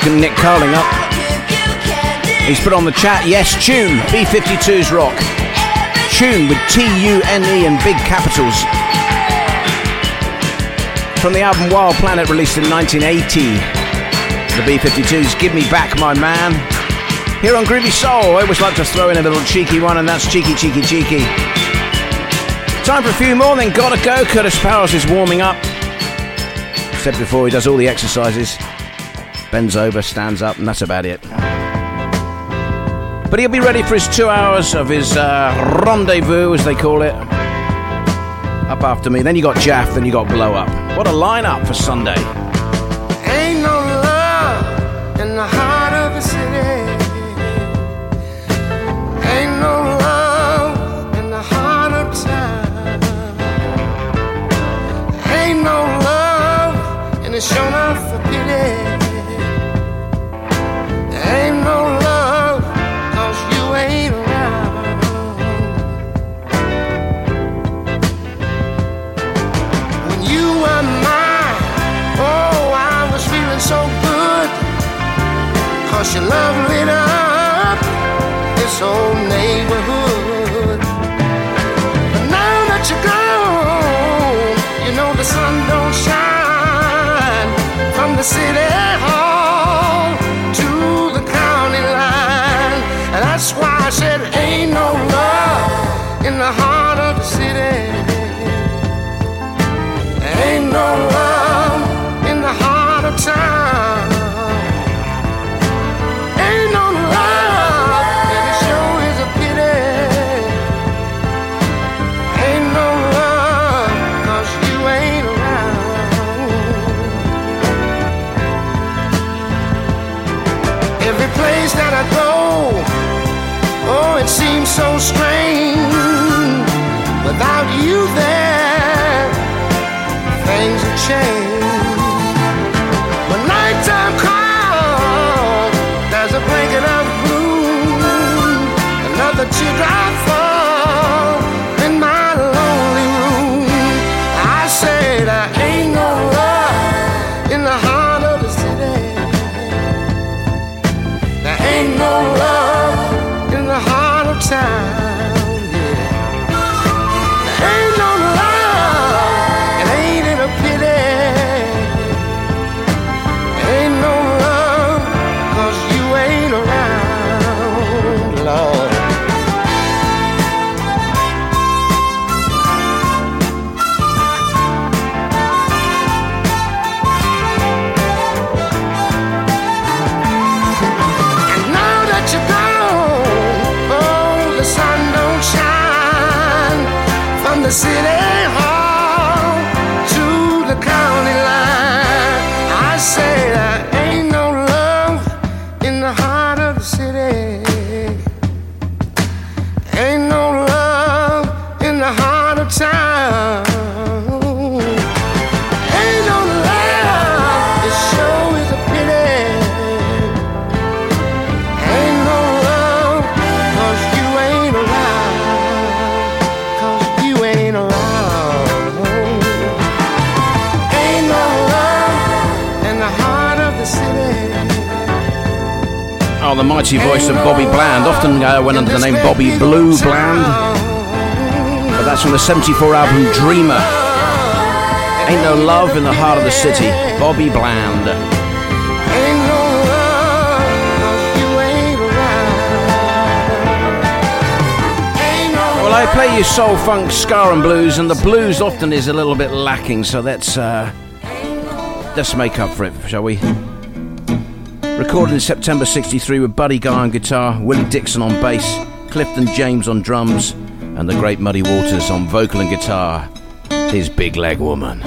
Woken Nick Carling up. He's put on the chat, yes, tune, B52's rock. Tune with T U N E and big capitals. From the album Wild Planet released in 1980. The B52's Give Me Back My Man. Here on Groovy Soul, I always like to throw in a little cheeky one, and that's cheeky, cheeky, cheeky. Time for a few more, then gotta go. Curtis Powers is warming up. Said before, he does all the exercises, bends over, stands up, and that's about it. But he'll be ready for his two hours of his uh, rendezvous, as they call it. Up after me. Then you got Jaff, then you got Blow Up. What a lineup for Sunday. Teardrop falls mighty voice of Bobby Bland, often uh, went under the name Bobby Blue Bland. But that's from the 74 album Dreamer. Ain't no love in the heart of the city. Bobby Bland. Well, I play you soul, funk, ska, and blues, and the blues often is a little bit lacking, so let's uh, let's make up for it, shall we? Recorded in September '63 with Buddy Guy on guitar, Willie Dixon on bass, Clifton James on drums, and the great Muddy Waters on vocal and guitar. His Big Leg Woman.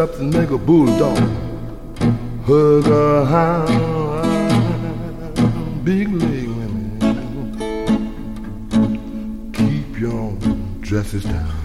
up the nigga bulldog. Hug a hound, big leg women. Keep your dresses down.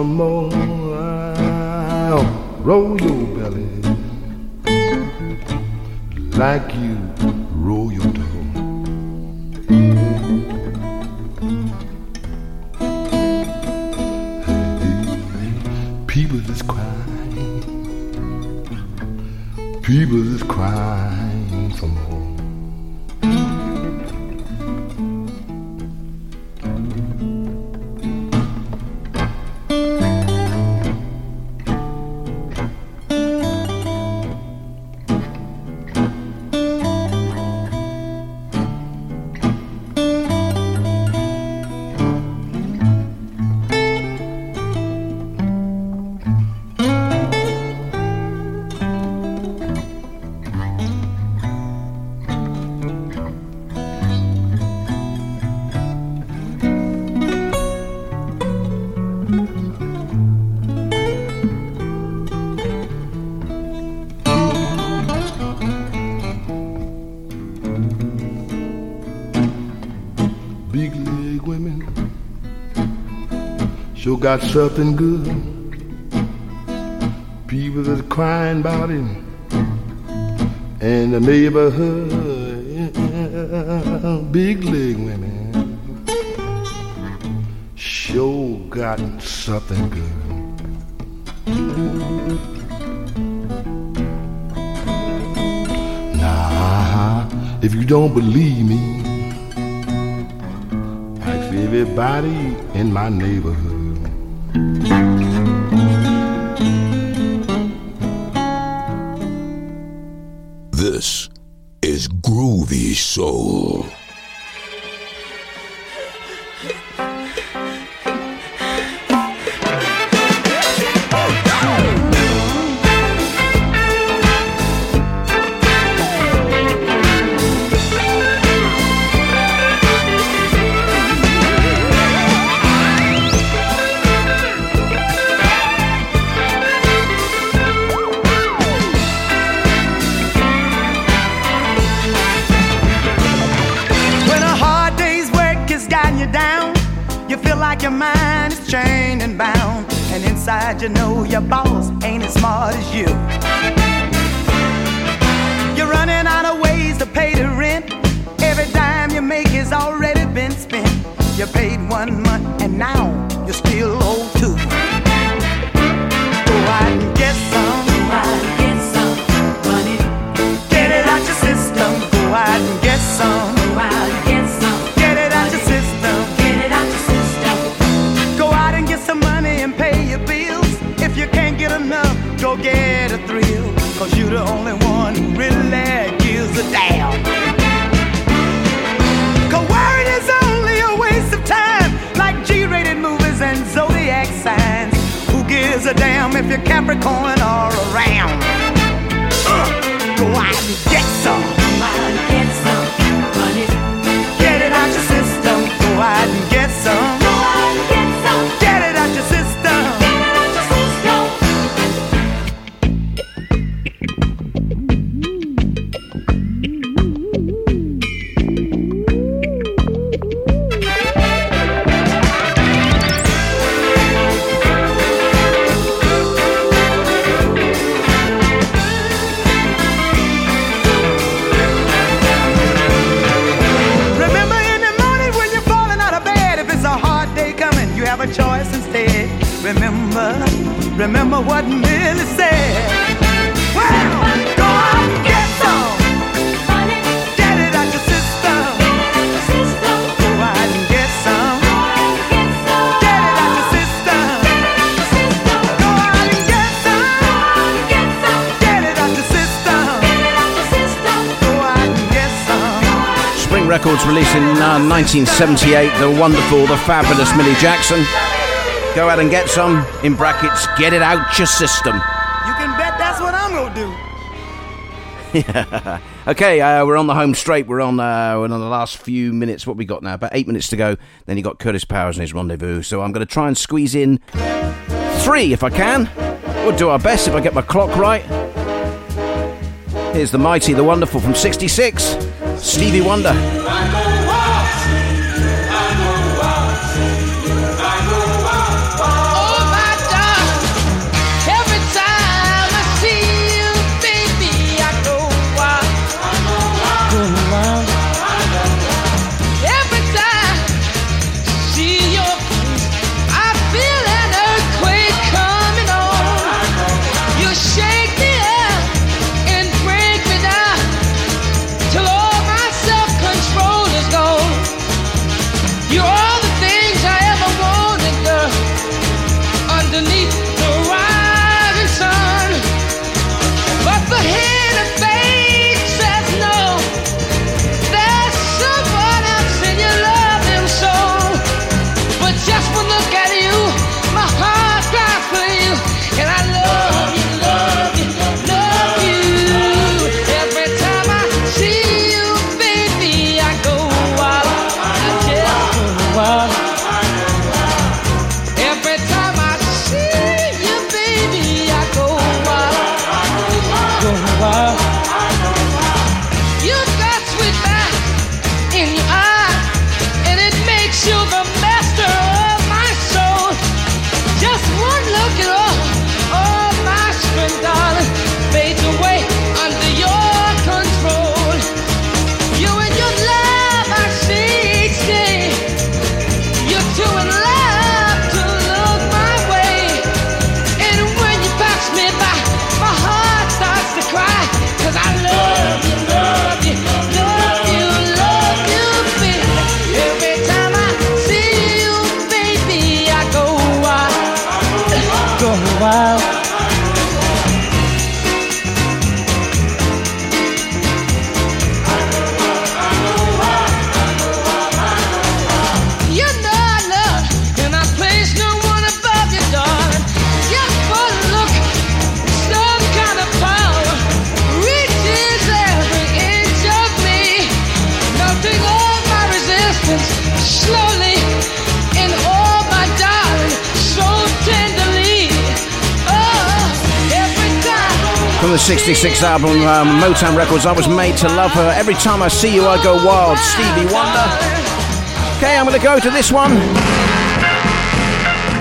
on more. got something good. People are crying about him in the neighborhood. Big leg women sure got something good. Nah, if you don't believe me everybody in my neighborhood. Records released in uh, 1978. The wonderful, the fabulous Millie Jackson. Go out and get some. In brackets, get it out your system. You can bet that's what I'm gonna do. okay, uh, we're on the home straight. We're on uh, we're on the last few minutes. What we got now? About eight minutes to go. Then you got Curtis Powers and his rendezvous. So I'm going to try and squeeze in three if I can. We'll do our best if I get my clock right. Here's the mighty, the wonderful from '66, Stevie Wonder. From the 66 album um, Motown Records, I was made to love her. Every time I see you, I go wild. Stevie Wonder. Okay, I'm going to go to this one.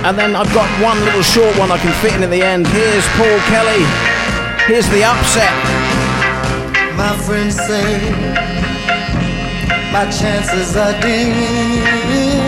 And then I've got one little short one I can fit in at the end. Here's Paul Kelly. Here's the upset. My friends say my chances are dim.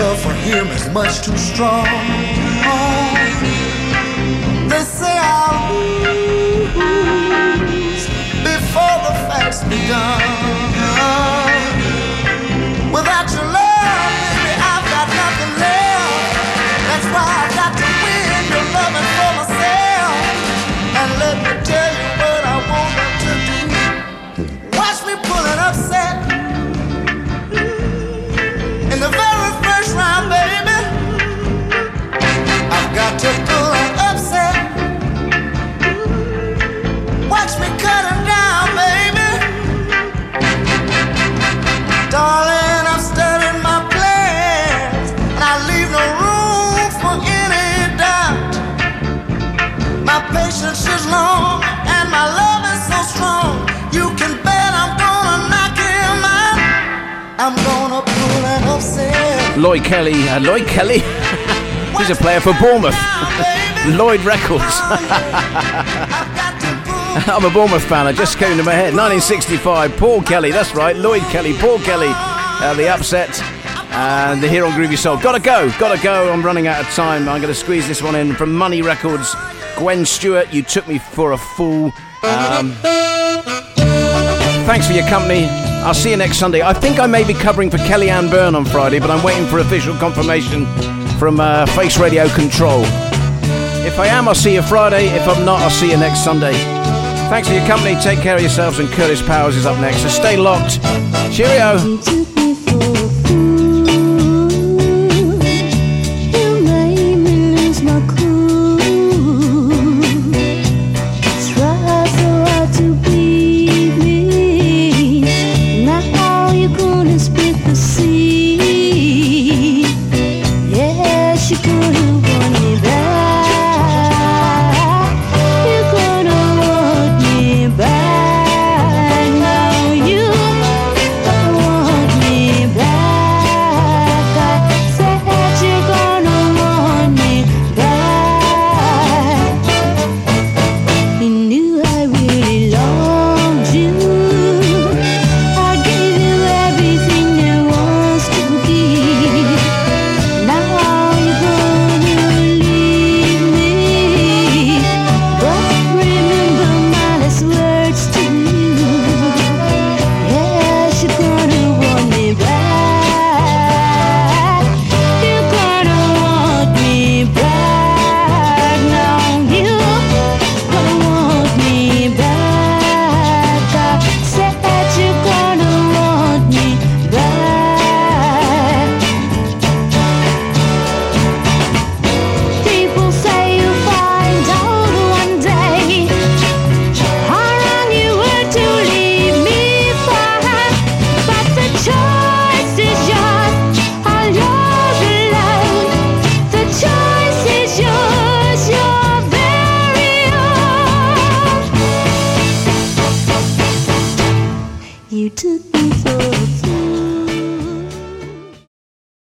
Love for him is much too strong. They say I'll lose before the facts be got to pull an upset. Watch me cut him down, baby. Darling, I've studied my plans, and I leave no room for any doubt. My patience is long, and my love is so strong. You can bet I'm gonna knock him out. I'm gonna pull an upset. Lloyd Kelly. Uh, Lloyd Kelly? He's a player for Bournemouth. Lloyd Records. I'm a Bournemouth fan. I just came to my head. 1965. Paul Kelly. That's right. Lloyd Kelly. Paul Kelly. Uh, the upset. And the here on Groovy Soul. Gotta go. Gotta go. I'm running out of time. I'm going to squeeze this one in from Money Records. Gwen Stewart. You took me for a fool. Um, thanks for your company. I'll see you next Sunday. I think I may be covering for Kellyanne Byrne on Friday, but I'm waiting for official confirmation from uh, Face Radio Control. If I am, I'll see you Friday. If I'm not, I'll see you next Sunday. Thanks for your company. Take care of yourselves, and Curtis Powers is up next. So stay locked. Cheerio.